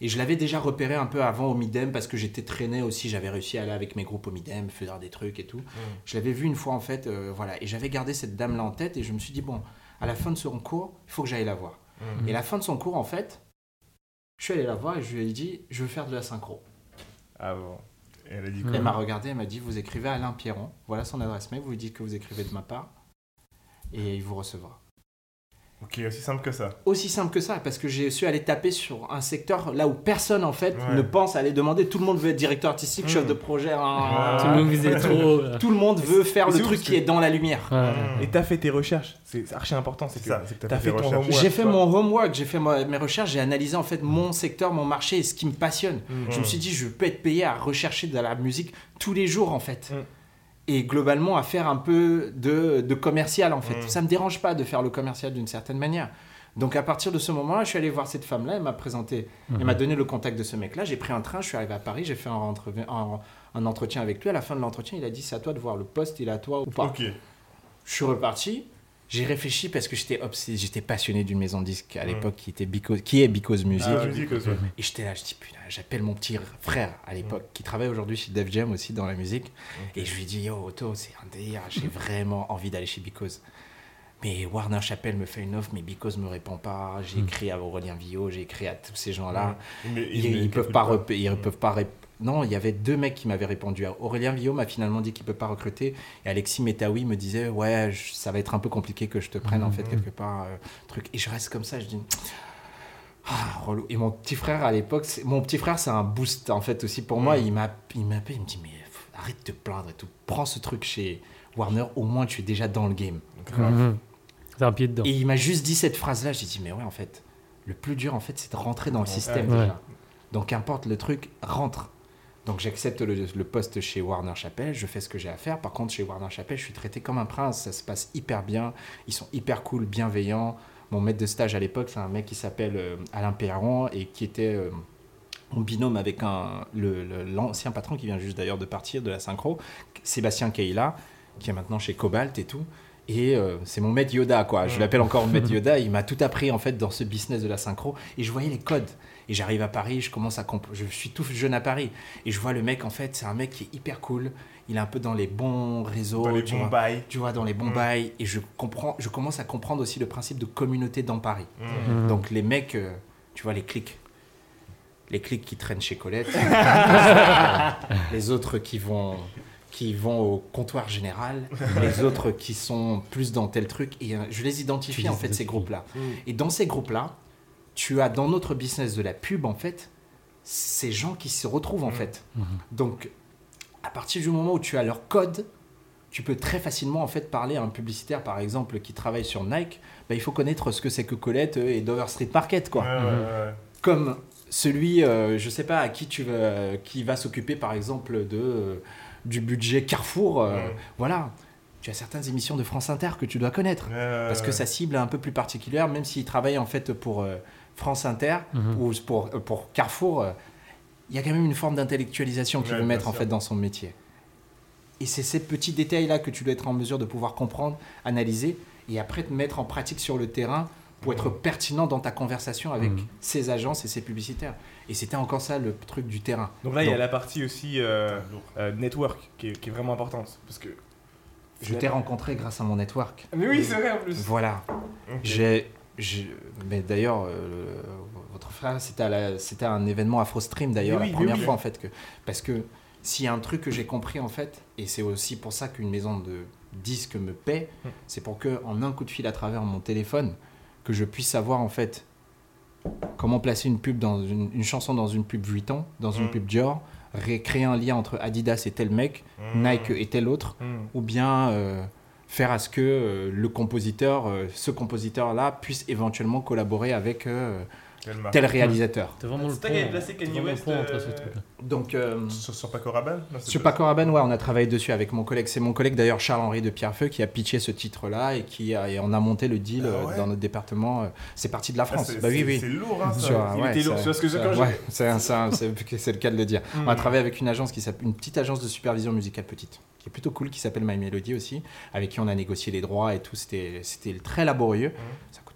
Et je l'avais déjà repéré un peu avant au Midem parce que j'étais traîné aussi, j'avais réussi à aller avec mes groupes au Midem, faire des trucs et tout. Je l'avais vu une fois en fait, euh, voilà. Et j'avais gardé cette dame-là en tête et je me suis dit, bon, à la fin de son cours, il faut que j'aille la voir. Mhm. Et à la fin de son cours, en fait, je suis allé la voir et je lui ai dit, je veux faire de la synchro. Ah bon. Et elle m'a regardé, elle m'a dit, vous écrivez Alain Pierron, voilà son adresse mail, vous lui dites que vous écrivez de ma part et il vous recevra. Ok, aussi simple que ça. Aussi simple que ça, parce que j'ai su aller taper sur un secteur là où personne en fait Ouais. ne pense aller demander. Tout le monde veut être directeur artistique, chef de projet. hein. Ouais. Tout le monde visait trop. là. Tout le monde veut faire le truc qui que- est dans la lumière. Ouais. Mhm. Et t'as fait tes recherches. C'est archi important. C'est ça, c'est que t'as fait fait ton homework. J'ai fait mon homework, j'ai fait mes recherches, j'ai analysé en fait mon secteur, mon marché et ce qui me passionne. Mhm. Je me suis dit, je peux être payé à rechercher de la musique tous les jours en fait. Et globalement à faire un peu de, de commercial en fait. Mm. Ça me dérange pas de faire le commercial d'une certaine manière. Donc à partir de ce moment-là, je suis allé voir cette femme-là, elle m'a présenté, elle m'a donné le contact de ce mec-là, j'ai pris un train, je suis arrivé à Paris, j'ai fait un, rentre- un- un entretien avec lui. À la fin de l'entretien, il a dit, c'est à toi de voir le poste, il est à toi ou pas. Ok. Je suis reparti. J'ai réfléchi parce que j'étais obsédé, j'étais passionné d'une maison de disques à Mm. l'époque qui était Because, qui est Because Music. Ah, Musique ouais. Et j'étais là, je dis putain, j'appelle mon petit frère à l'époque qui travaille aujourd'hui chez Def Jam aussi dans la musique. Et je lui dis yo Otto, c'est un délire, j'ai vraiment envie d'aller chez Because. Mais Warner Chappell me fait une offre, mais Because me répond pas. J'ai Mm. écrit à Aurélien Villot, j'ai écrit à tous ces gens-là. Ils, ils peuvent pas, ils peuvent pas Non, il y avait deux mecs qui m'avaient répondu. Aurélien Villot m'a finalement dit qu'il peut pas recruter. Et Alexis Metaoui me disait Ouais, je- ça va être un peu compliqué que je te prenne en fait Mhm. quelque part. euh, truc. Et je reste comme ça, je dis Ah, relou. Et mon petit frère à l'époque, c'est- mon petit frère, c'est un boost en fait aussi pour moi. Mhm. Il m'a il m'a appelé, il me dit Mais pff, arrête de te plaindre et tout. Prends ce truc chez Warner, au moins tu es déjà dans le game. Mhm. C'est un pied dedans. Et il m'a juste dit cette phrase-là. J'ai dit, mais ouais, en fait, le plus dur, en fait, c'est de rentrer dans le système Ouais. déjà. Donc, qu'importe le truc, rentre. Donc, j'accepte le, le poste chez Warner Chappell, je fais ce que j'ai à faire. Par contre, chez Warner Chappell, je suis traité comme un prince. Ça se passe hyper bien. Ils sont hyper cool, bienveillants. Mon maître de stage à l'époque, c'est un mec qui s'appelle euh, Alain Perron et qui était euh, mon binôme avec un, l'ancien patron qui vient juste d'ailleurs de partir de la synchro, Sébastien Keila, qui est maintenant chez Cobalt et tout. Et euh, c'est mon maître Yoda, quoi. Je l'appelle encore maître Yoda. Il m'a tout appris, en fait, dans ce business de la synchro. Et je voyais les codes. Et j'arrive à Paris, je commence à... comp- Je suis tout jeune à Paris. Et je vois le mec, en fait, c'est un mec qui est hyper cool. Il est un peu dans les bons réseaux. Dans les tu bons vois. bails. Tu vois, dans les bons Mm. bails. Et je, comprends, je commence à comprendre aussi le principe de communauté dans Paris. Mhm. Mhm. Donc les mecs, euh, tu vois, les clics. Les clics qui traînent chez Colette. les autres qui vont, qui vont au comptoir général. les autres qui sont plus dans tel truc. Et euh, je les identifie Tu en fait, ces groupes-là. Et dans ces groupes-là, tu as dans notre business de la pub, en fait, ces gens qui se retrouvent en Mm. fait. Mhm. Donc, à partir du moment où tu as leur code, tu peux très facilement en fait parler à un publicitaire, par exemple, qui travaille sur Nike. Bah, il faut connaître ce que c'est que Colette euh, et Dover Street Market, quoi. Ouais, ouais, ouais. Comme celui, euh, je sais pas, à qui tu vas, qui va s'occuper, par exemple, de euh, du budget Carrefour. euh, Ouais. Voilà. Tu as certaines émissions de France Inter que tu dois connaître. Ouais, ouais, Parce que sa cible est un peu plus particulière, même s'il travaille en fait pour euh, France Inter Mhm. ou pour, euh, pour Carrefour, euh, il y a quand même une forme d'intellectualisation qu'il Ouais, veut mettre en fait dans son métier. Et c'est ces petits détails-là que tu dois être en mesure de pouvoir comprendre, analyser et après te mettre en pratique sur le terrain pour être pertinent dans ta conversation avec Mhm. ces agences et ces publicitaires. Et c'était encore ça le truc du terrain. Donc là, il y a la partie aussi euh, euh, network qui est, qui est vraiment importante. Parce que. Je t'ai rencontré grâce à mon network. Mais oui, c'est vrai en plus. Voilà. J'ai, mais d'ailleurs, euh, votre frère, c'était la- un événement AfroStream d'ailleurs, oui, la première oui. fois en fait. Que, parce que s'il y a un truc que j'ai compris en fait, et c'est aussi pour ça qu'une maison de disques me paie, Hmm. c'est pour que en un coup de fil à travers mon téléphone, que je puisse savoir en fait comment placer une pub dans une, une chanson dans une pub Vuitton, dans une Hmm. pub Dior, ré- créer un lien entre Adidas et tel mec, Mhm. Nike et tel autre ou bien euh, faire à ce que euh, le compositeur, euh, ce compositeur-là, puisse éventuellement collaborer avec euh, tel réalisateur. Vraiment le C'est toi qui avais pont. placé Kanye vraiment le West, pont entre ces euh, trucs-là. Donc, euh, Sur, sur Paco Rabanne Non, c'est sur pas- Paco Rabanne, ouais, on a travaillé dessus avec mon collègue. C'est mon collègue d'ailleurs Charles-Henri de Pierrefeu qui a pitché ce titre-là et qui a, et on a monté le deal Ah euh, ouais dans notre département. euh, C'est parti de la Ah, France. c'est- bah oui, c'est- oui. C'est lourd, hein, ça. Sur un- Il ouais, était lourd, ça- parce que quand j'ai- ouais, c'est un- c'est un- c'est- c'est le cas de le dire. On a Hmm. travaillé avec une agence qui s'appelle une petite agence de supervision musicale petite, qui est plutôt cool, qui s'appelle My Melody aussi, avec qui on a négocié les droits et tout. C'était c'était très laborieux. Ça beaucoup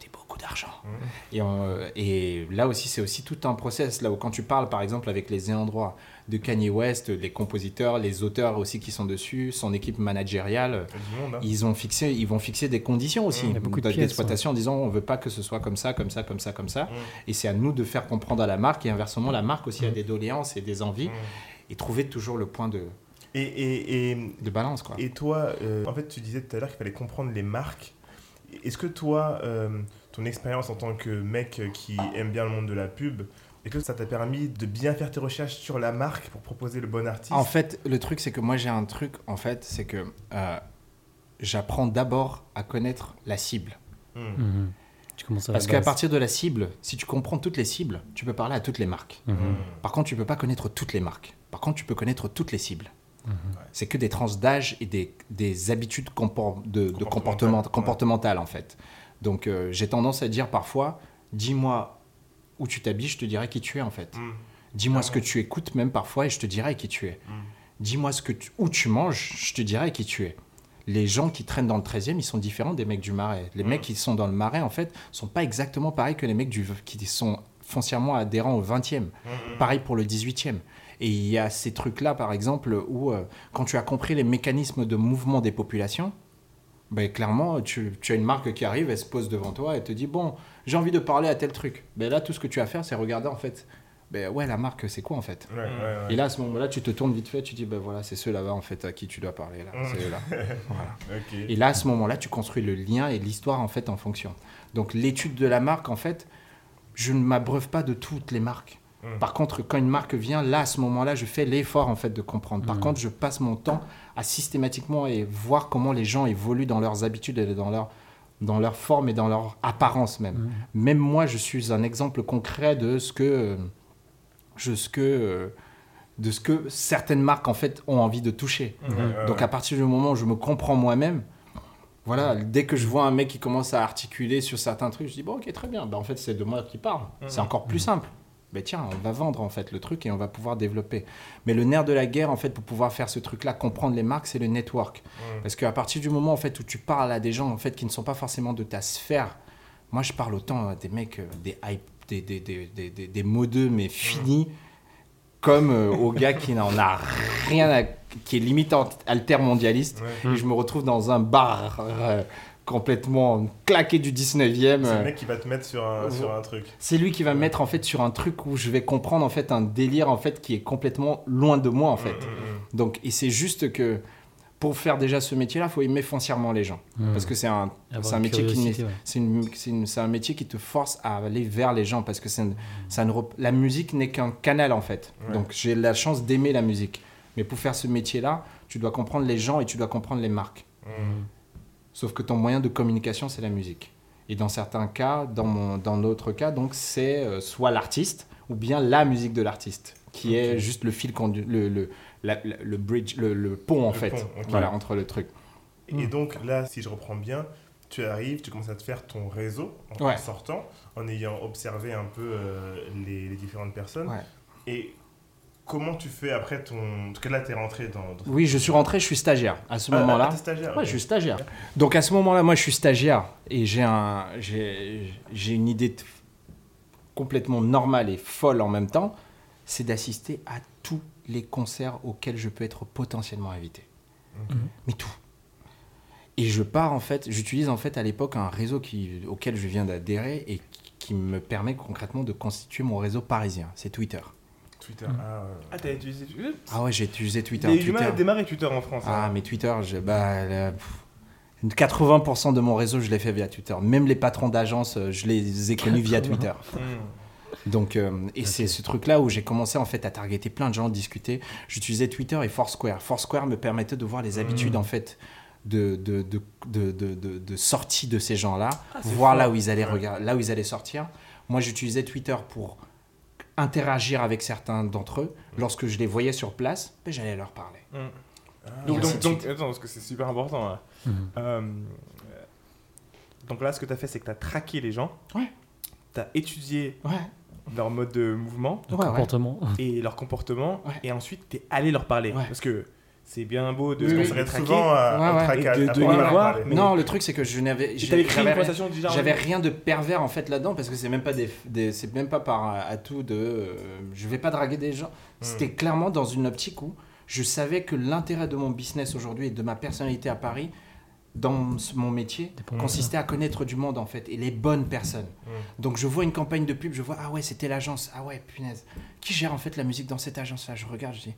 d'argent. Mmh. Et, euh, et là aussi, c'est aussi tout un process. Là où quand tu parles, par exemple, avec les endroits de Kanye West, les compositeurs, les auteurs aussi qui sont dessus, son équipe managériale, monde, hein. ils, ont fixé, ils vont fixer des conditions aussi Il y a beaucoup de d'exploitation en disant on veut pas que ce soit comme ça, comme ça, comme ça, comme ça. Mmh. Et c'est à nous de faire comprendre à la marque et inversement, la marque aussi a Mm. des doléances et des envies Mmh. et trouver toujours le point de, Et, et, et, de balance. Quoi. Et toi, euh, en fait, tu disais tout à l'heure qu'il fallait comprendre les marques. Est-ce que toi, euh, ton expérience en tant que mec qui aime bien le monde de la pub, est-ce que ça t'a permis de bien faire tes recherches sur la marque pour proposer le bon artiste En fait, le truc, c'est que moi, j'ai un truc, en fait, c'est que euh, j'apprends d'abord à connaître la cible. Hmm. Mhm. Tu commences à Parce qu'à partir de la cible, si tu comprends toutes les cibles, tu peux parler à toutes les marques. Mhm. Hmm. Par contre, tu peux pas connaître toutes les marques. Par contre, tu peux connaître toutes les cibles. Mhm. C'est que des tranches d'âge et des, des habitudes compor- de, ouais. comportementales, en fait. Donc, euh, j'ai tendance à dire parfois, dis-moi où tu t'habilles, je te dirai qui tu es, en fait. Hmm. Dis-moi ce que tu écoutes, même parfois, et je te dirai qui tu es. Mm. Dis-moi ce que tu- où tu manges, je te dirai qui tu es. Les gens qui traînent dans le 13e, ils sont différents des mecs du Marais. Les Mm. mecs qui sont dans le Marais, en fait, sont pas exactement pareils que les mecs du, qui sont foncièrement adhérents au 20e. Hmm. Pareil pour le 18e. Et il y a ces trucs-là, par exemple, où euh, quand tu as compris les mécanismes de mouvement des populations, ben, clairement, tu, tu as une marque qui arrive, elle se pose devant toi et te dit Bon, j'ai envie de parler à tel truc. Ben, là, tout ce que tu as à faire, c'est regarder en fait. Ben, ouais, la marque, c'est quoi en fait? Ouais, ouais, ouais. Et là, à ce moment-là, tu te tournes vite fait, tu dis Ben voilà, c'est ceux là-bas en fait à qui tu dois parler. Là. Mm. C'est. Voilà. Et là, à ce moment-là, tu construis le lien et l'histoire en fait en fonction. Donc, l'étude de la marque, en fait, je ne m'abreuve pas de toutes les marques. Mm. Par contre, quand une marque vient, là, à ce moment-là, je fais l'effort en fait de comprendre. Par Mhm. contre, je passe mon temps à systématiquement et voir comment les gens évoluent dans leurs habitudes et dans leur dans leur forme et dans leur apparence même. Même moi, je suis un exemple concret de ce que je- ce que de ce que certaines marques en fait ont envie de toucher. Donc à partir du moment où je me comprends moi-même, voilà, dès que je vois un mec qui commence à articuler sur certains trucs, je dis bon ok très bien, bah, en fait c'est de moi qui parle. C'est Mhm. encore plus simple. Ben tiens, on va vendre en fait le truc et on va pouvoir développer. Mais le nerf de la guerre en fait pour pouvoir faire ce truc-là, comprendre les marques, c'est le network. Parce qu'à partir du moment en fait où tu parles à des gens en fait qui ne sont pas forcément de ta sphère, moi je parle autant à des mecs, euh, des hype, des, des, des, des, des, des modeux mais finis, comme euh, au gars qui n'en a rien à, qui est limite altermondialiste. Ouais. Et je me retrouve dans un bar euh, complètement claqué du 19e. C'est euh, le mec qui va te mettre sur un, sur un truc. c'est lui qui va me mettre en fait sur un truc où je vais comprendre en fait un délire en fait qui est complètement loin de moi en fait. Hmm, hmm, Donc et c'est juste que pour faire déjà ce métier-là, il faut aimer foncièrement les gens parce que c'est un un métier qui ouais. c'est une- c'est une- c'est un métier qui te force à aller vers les gens parce que c'est la musique n'est qu'un canal en fait. Ouais. Donc j'ai la chance d'aimer la musique. Mais pour faire ce métier-là, tu dois comprendre les gens et tu dois comprendre les marques. Sauf que ton moyen de communication, c'est la musique. Et dans certains cas, dans, mon, dans notre cas, donc c'est euh, soit l'artiste ou bien la musique de l'artiste, qui est juste le fil condu, le, le, la- la- le bridge, le, le pont en Le fait, pont, voilà, entre le truc. Et donc là, si je reprends bien, tu arrives, tu commences à te faire ton réseau en Ouais. sortant, en ayant observé un peu euh, les, les différentes personnes. Ouais. Et comment tu fais après ton... En tout cas là, tu es rentré dans... dans- Oui, je suis rentré, je suis stagiaire à ce Ah, moment-là. ah, t'es stagiaire, Ouais, je suis stagiaire. Donc à ce moment-là, moi, je suis stagiaire et j'ai un, j'ai, j'ai une idée complètement normale et folle en même temps, c'est d'assister à tous les concerts auxquels je peux être potentiellement invité. Ok. Mais tout. Et je pars en fait, j'utilise en fait à l'époque un réseau qui, auquel je viens d'adhérer et qui, qui me permet concrètement de constituer mon réseau parisien. C'est Twitter. Twitter. Mm. Ah, ouais. Ah, t'as utilisé Twitter Ah ouais, j'ai utilisé Twitter. À Twitter. démarrer Twitter en France. Ah, hein. mais Twitter, je, bah, pff, 80% de mon réseau, je l'ai fait via Twitter. Même les patrons d'agence, euh, je les ai connus via Twitter. Hmm. Donc, euh, et c'est ce truc-là où j'ai commencé en fait à targeter plein de gens, discuter. J'utilisais Twitter et Foursquare. Foursquare me permettait de voir les habitudes en fait de, de, de, de, de, de- de sortie de ces gens-là, voir là où ils allaient Ouais. là où ils allaient sortir. Moi, j'utilisais Twitter pour interagir avec certains d'entre eux. Lorsque je les voyais sur place, ben, j'allais leur parler. Hmm. Ah, Donc, attends, parce que c'est super important. là. Mhm. Euh, donc là, ce que tu as fait, c'est que tu as traqué les gens. Ouais. Tu as étudié Ouais, leur mode de mouvement Le Ouais, ouais. comportement. et leur comportement. Ouais. Et ensuite, tu es allé leur parler. Ouais. Parce que c'est bien beau de Oui. On s'arrête souvent à, Ouais, ouais. de- à de voir, mais- Non, le truc c'est que je n'avais, j'avais- rien de pervers en fait là-dedans parce que c'est même pas des, des- c'est même pas par atout de euh, je vais pas draguer des gens. C'était clairement dans une optique où je savais que l'intérêt de mon business aujourd'hui et de ma personnalité à Paris dans mon métier consistait à connaître du monde en fait et les bonnes personnes. Donc je vois une campagne de pub, je vois ah ouais, c'était l'agence. Ah ouais, punaise. Qui gère en fait la musique dans cette agence là Je regarde, je dis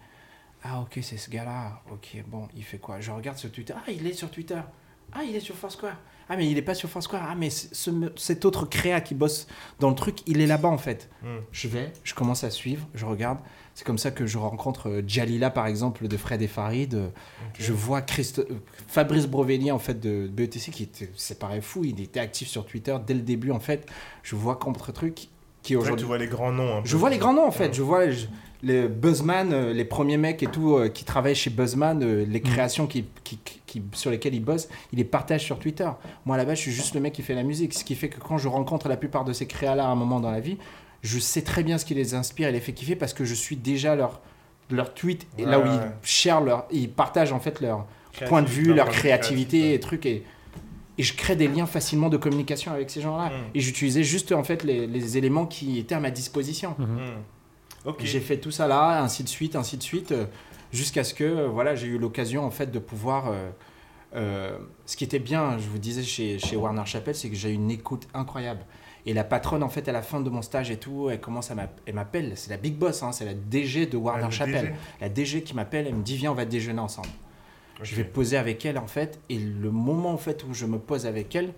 ah ok, c'est ce gars-là. OK, bon, il fait quoi? Je regarde sur Twitter. Ah, il est sur Twitter. Ah, il est sur Foursquare. Ah, mais il est pas sur Foursquare. Ah, mais ce- ce- cet autre créa qui bosse dans le truc, il est là-bas en fait. Mm. Je vais, je commence à suivre, je regarde. C'est comme ça que je rencontre euh, Jalila, par exemple, de Fred et Farid. Euh, Je vois Christo- euh, Fabrice Brovelli, en fait, de BETC, qui était, c'est pareil fou, il était actif sur Twitter dès le début, en fait. Je vois contre-truc qui aujourd'hui... tu vois les grands noms. un peu. Je vois les grands noms en fait, je vois les, les Buzzman, euh, les premiers mecs et tout euh, qui travaillent chez Buzzman, euh, les créations qui, qui- qui- sur lesquelles ils bossent, ils les partagent sur Twitter. Moi là-bas, je suis juste le mec qui fait la musique, ce qui fait que quand je rencontre la plupart de ces créas-là à un moment dans la vie, je sais très bien ce qui les inspire et les fait kiffer parce que je suis déjà leur leur tweet et là où Ouais, ils share leur, ils partagent en fait leur point de vue, leur créativité et trucs et et je crée des liens facilement de communication avec ces gens-là. Mm. Et j'utilisais juste en fait les, les éléments qui étaient à ma disposition. Ok. J'ai fait tout ça là, ainsi de suite, ainsi de suite, euh, jusqu'à ce que euh, voilà, j'ai eu l'occasion en fait de pouvoir. euh, euh, ce qui était bien, je vous disais chez, chez Warner Chappell, c'est que j'ai eu une écoute incroyable. Et la patronne, en fait, à la fin de mon stage et tout, elle commence à m'app- elle m'appelle, c'est la big boss, hein, c'est la DG de Warner Ah, le Chappell. DG. La DG qui m'appelle, elle me dit viens, on va déjeuner ensemble. Je vais poser avec elle en fait, et le moment en fait où je me pose avec elle,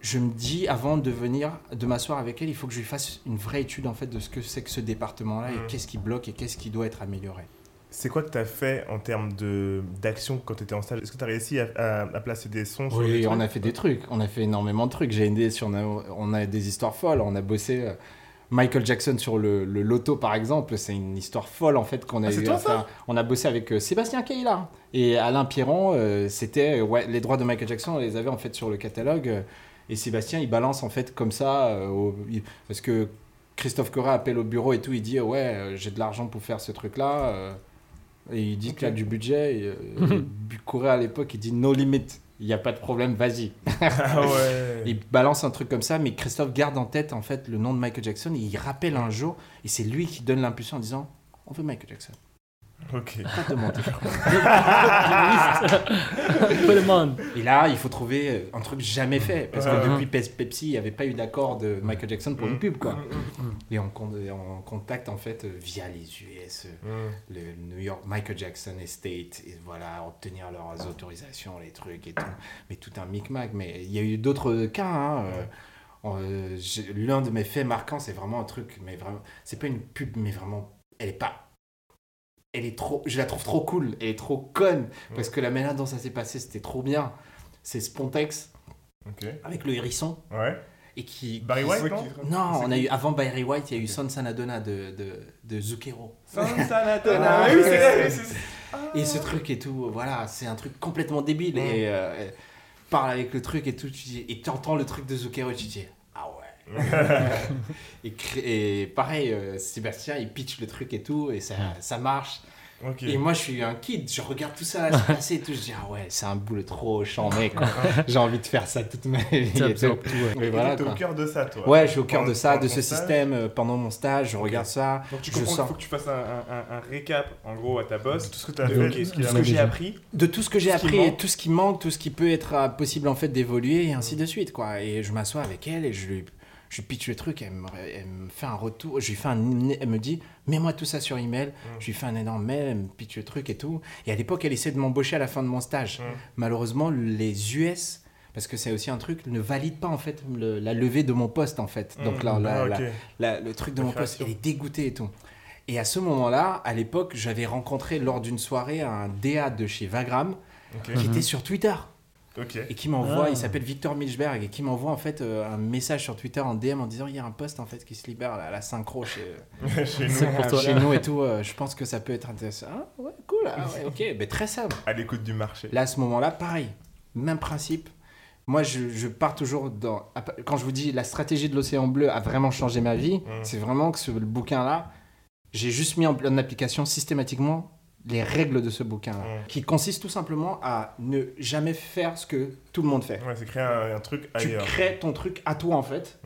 je me dis avant de venir, de m'asseoir avec elle, il faut que je lui fasse une vraie étude en fait de ce que c'est que ce département-là et Mhm. qu'est-ce qui bloque et qu'est-ce qui doit être amélioré. C'est quoi que tu as fait en termes d'action quand tu étais en stage? Est-ce que tu as réussi à, à- à placer des sons sur Oui, on a fait des trucs, on a fait énormément de trucs. J'ai aidé sur, on a, on a des histoires folles, on a bossé. euh, Michael Jackson sur le, le loto par exemple, c'est une histoire folle en fait qu'on a Ah, c'est eu toi. On a bossé avec euh, Sébastien Keïla et Alain Pierron. euh, C'était euh, ouais, les droits de Michael Jackson, on les avait en fait sur le catalogue. et Sébastien, il balance en fait comme ça au- il- parce que Christophe Correa appelle au bureau et tout, il dit ouais, j'ai de l'argent pour faire ce truc là. et il dit qu'il a du budget. Et, à l'époque, il dit no limit. Il n'y a pas de problème, vas-y. Ah ouais. Il balance un truc comme ça, mais Christophe garde en tête en fait le nom de Michael Jackson. Et il rappelle un jour, et c'est lui qui donne l'impulsion en disant On veut Michael Jackson. Ok. Et là, il faut trouver euh, un truc jamais fait. Parce que depuis Pe- Pepsi, il n'y avait pas eu d'accord de Michael Jackson pour une pub. quoi. Mm, Et on, con- on contacte en fait euh, via les US, euh, mm. le New York Michael Jackson Estate, et voilà, obtenir leurs autorisations, les trucs et tout. Mais tout un micmac. Mais il y a eu d'autres cas. hein, euh, euh, L'un de mes faits marquants, c'est vraiment un truc, mais vraiment, c'est pas une pub, mais vraiment, elle est pas. Elle est trop, je la trouve trop cool, elle est trop conne, parce que la manière dont ça s'est passé, c'était trop bien. C'est Spontex Ok. avec le hérisson Ouais. et qui. Barry qui- White, non Non, on a eu avant Barry White, il y a eu Son Sanadona de, de, de Zucchero. Sansanatona. Ah, oui, c'est c'est- Et ce truc et tout, voilà, c'est un truc complètement débile. Et euh, parle avec le truc et tout, tu dis, et tu entends le truc de Zucchero et tu dis, ah. Et, pareil, euh, Sébastien, il pitch le truc et tout, et ça, ça marche. Et moi, je suis un kid, je regarde tout ça là, se passer et tout, je dis, ah ouais, c'est un boule trop charmé, quoi. J'ai envie de faire ça toute ma vie. Ça et tout. Mais voilà, au cœur de ça, toi. Ouais, je suis au cœur de ça, de ce stage système euh, pendant mon stage, je regarde ça. Donc tu Je comprends qu'il faut que tu fasses un, un- un- un récap en gros à ta boss. Tout ce que tu as de, fait. tout ce que j'ai appris. de tout ce que j'ai appris, et tout ce qui manque, tout ce qui peut être euh, possible en fait d'évoluer et ainsi de suite quoi. Et je m'assois avec elle et je lui, je lui pitch le truc, elle me, elle me fait un retour, je lui fais un, elle me dit mets-moi tout ça sur email, je lui fais un énorme mail, elle me pitch le truc et tout. Et à l'époque elle essaie de m'embaucher à la fin de mon stage. Mm. Malheureusement les US parce que c'est aussi un truc, ne valident pas en fait le- la levée de mon poste en fait. Donc Mm. là, la- Ah, la- ok. la- le truc de La mon poste, il est dégoûté et tout. Et à ce moment-là, à l'époque, j'avais rencontré lors d'une soirée un DA de chez Vagram Ok. qui Mhm. était sur Twitter Et qui m'envoie, Ah. il s'appelle Victor Milchberg et qui m'envoie en fait euh, un message sur Twitter en DM en disant il y a un poste en fait qui se libère à la synchro chez, Chez C'est nous, pour toi. chez nous et tout. euh, je pense que ça peut être intéressant. Ah, ouais, cool. ah, ouais, ok, mais très simple. à l'écoute du marché. Là, à ce moment-là, pareil, même principe. Moi, je, je pars toujours dans. Quand je vous dis la stratégie de l'océan bleu a vraiment changé ma vie, Mm. c'est vraiment que ce le bouquin-là, j'ai juste mis en, en application systématiquement les règles de ce bouquin qui consiste tout simplement à ne jamais faire ce que tout le monde fait. Ouais, c'est créer un, un truc Tu ailleurs. crées ton truc à toi en fait.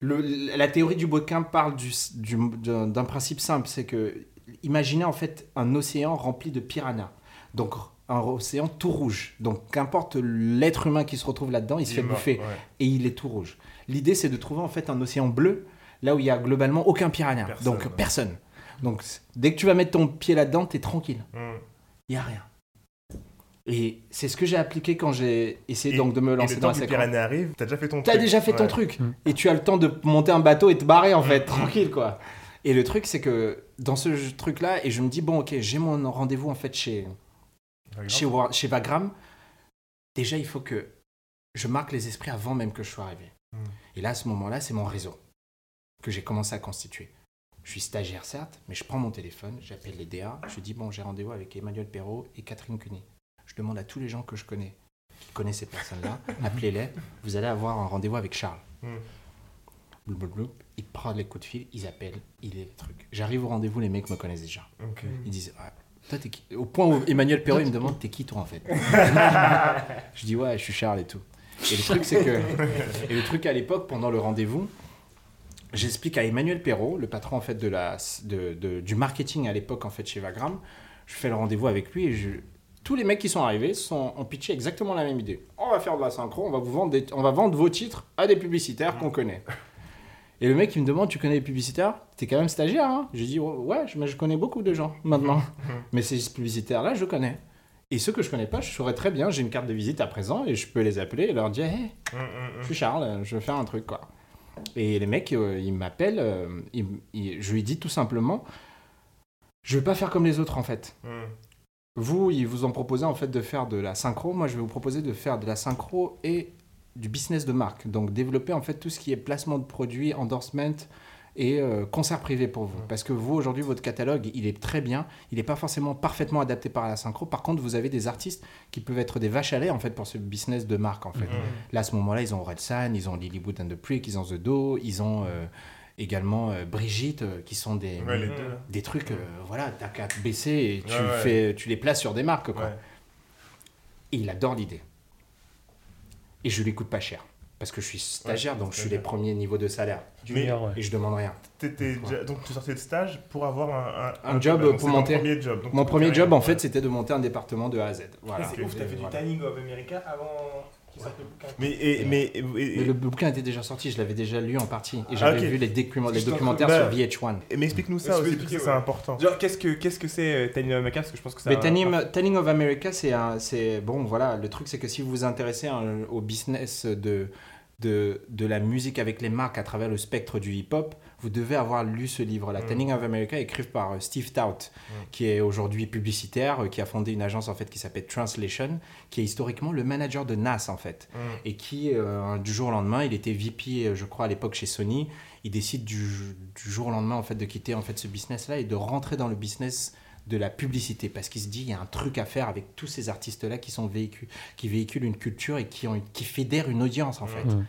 Le- la théorie du bouquin parle du- du- d'un principe simple, c'est que imaginez en fait un océan rempli de piranhas. Donc un océan tout rouge. Donc qu'importe l'être humain qui se retrouve là-dedans, il se fait mort, bouffer ouais. et il est tout rouge. L'idée c'est de trouver en fait un océan bleu là où il y a globalement aucun piranha. Personne, Donc ouais. personne. Donc dès que tu vas mettre ton pied là-dedans, t'es tranquille. Mm. Il y a rien. Et c'est ce que j'ai appliqué quand j'ai essayé Et- donc de me Et lancer le dans temps la que le séquence. piranha arrive, t'as déjà fait ton T'as truc. déjà fait ton truc. Mm. Et tu as le temps de monter un bateau et te barrer en fait, Mm. tranquille quoi. Et le truc c'est que dans ce jeu- truc-là, et je me dis, bon ok, j'ai mon rendez-vous en fait chez, chez, chez Vagram. Déjà il faut que je marque les esprits avant même que je sois arrivé. Mm. Et là à ce moment-là, c'est mon réseau que j'ai commencé à constituer. Je suis stagiaire certes, mais je prends mon téléphone, j'appelle les DA, je dis bon j'ai rendez-vous avec Emmanuel Perrault et Catherine Cuny. Je demande à tous les gens que je connais, qui connaissent ces personnes-là, appelez-les, vous allez avoir un rendez-vous avec Charles. Mm. Blou, blou. Ils prennent les coups de fil, ils appellent, il est le truc. J'arrive au rendez-vous, les mecs me connaissent déjà. Ils disent Ouais, toi t'es qui? Au point où Emmanuel Perrault il me demande t'es qui toi en fait? Je dis ouais je suis Charles et tout. Et le truc c'est que et le truc à l'époque pendant le rendez-vous, j'explique à Emmanuel Perrault, le patron en fait de la de, de- du marketing à l'époque en fait chez Vagram, je fais le rendez-vous avec lui et je tous les mecs qui sont arrivés sont, ont pitché exactement la même idée. On va faire de la synchro, on va vous vendre des- on va vendre vos titres à des publicitaires qu'on connaît. Et le mec il me demande tu connais les publicitaires? T'es quand même stagiaire hein? J'ai dit ouais je- mais je connais beaucoup de gens maintenant. mais ces publicitaires là je connais. Et ceux que je connais pas, je saurais très bien, j'ai une carte de visite à présent et je peux les appeler et leur dire hey, Mm, mm, mm. je suis Charles, je veux faire un truc quoi. Et les mecs, euh, ils m'appellent, euh, ils- ils- je lui dis tout simplement, je veux pas faire comme les autres en fait. Mm. Vous, ils vous ont proposé en fait de faire de la synchro, moi je vais vous proposer de faire de la synchro et du business de marque. Donc développer en fait tout ce qui est placement de produits, endorsement et euh, concert privé pour vous. Parce que vous aujourd'hui, votre catalogue, il est très bien, il n'est pas forcément parfaitement adapté par la synchro. Par contre, vous avez des artistes qui peuvent être des vaches à lait en fait pour ce business de marque en fait. Là, à ce moment-là, ils ont Red Sun, ils ont Lilywood and the Prick, ils ont The Do, ils ont euh, également euh, Brigitte, euh, qui sont des, Ouais, les deux. des trucs, voilà, t'as qu'à te baisser et tu, Ouais, ouais. Fais, tu les places sur des marques, quoi. Et il adore l'idée. Et je lui coûte pas cher. Parce que je suis stagiaire, Ouais, donc je suis les premiers niveaux de salaire. Et je demande rien. T'étais déjà- Donc tu sortais de stage pour avoir un, Un job donc pour monter. premier job. donc Mon premier job, en fait, c'était de monter un département de A à Z. Voilà. C'est ouf, t'as fait du. Tanning of America avant le bouquin. Mais, et, mais, et- Mais le bouquin était déjà sorti, je l'avais déjà lu en partie. Et Ah, j'avais vu les, document- les documentaires prie. sur Bah, VH1. et- mais explique-nous ça aussi, parce que c'est important. Genre, qu'est-ce que c'est euh, Tanning of America? Parce que je pense que c'est Mais un- Tanning, Tanning of America, c'est un, c'est bon, voilà. Le truc, c'est que si vous vous intéressez hein, au business de, de, de la musique avec les marques à travers le spectre du hip-hop, vous devez avoir lu ce livre-là. Mm. Tanning of America, écrit par euh, Steve Tout, qui est aujourd'hui publicitaire, euh, qui a fondé une agence en fait qui s'appelle Translation, qui est historiquement le manager de Nas en fait Mm. et qui, euh, du jour au lendemain, il était VP, je crois, à l'époque chez Sony. Il décide du, du jour au lendemain, en fait, de quitter en fait ce business-là et de rentrer dans le business de la publicité parce qu'il se dit il y a un truc à faire avec tous ces artistes-là qui sont véhiculés, qui véhiculent une culture et qui, ont, qui fédèrent une audience en fait. Mm.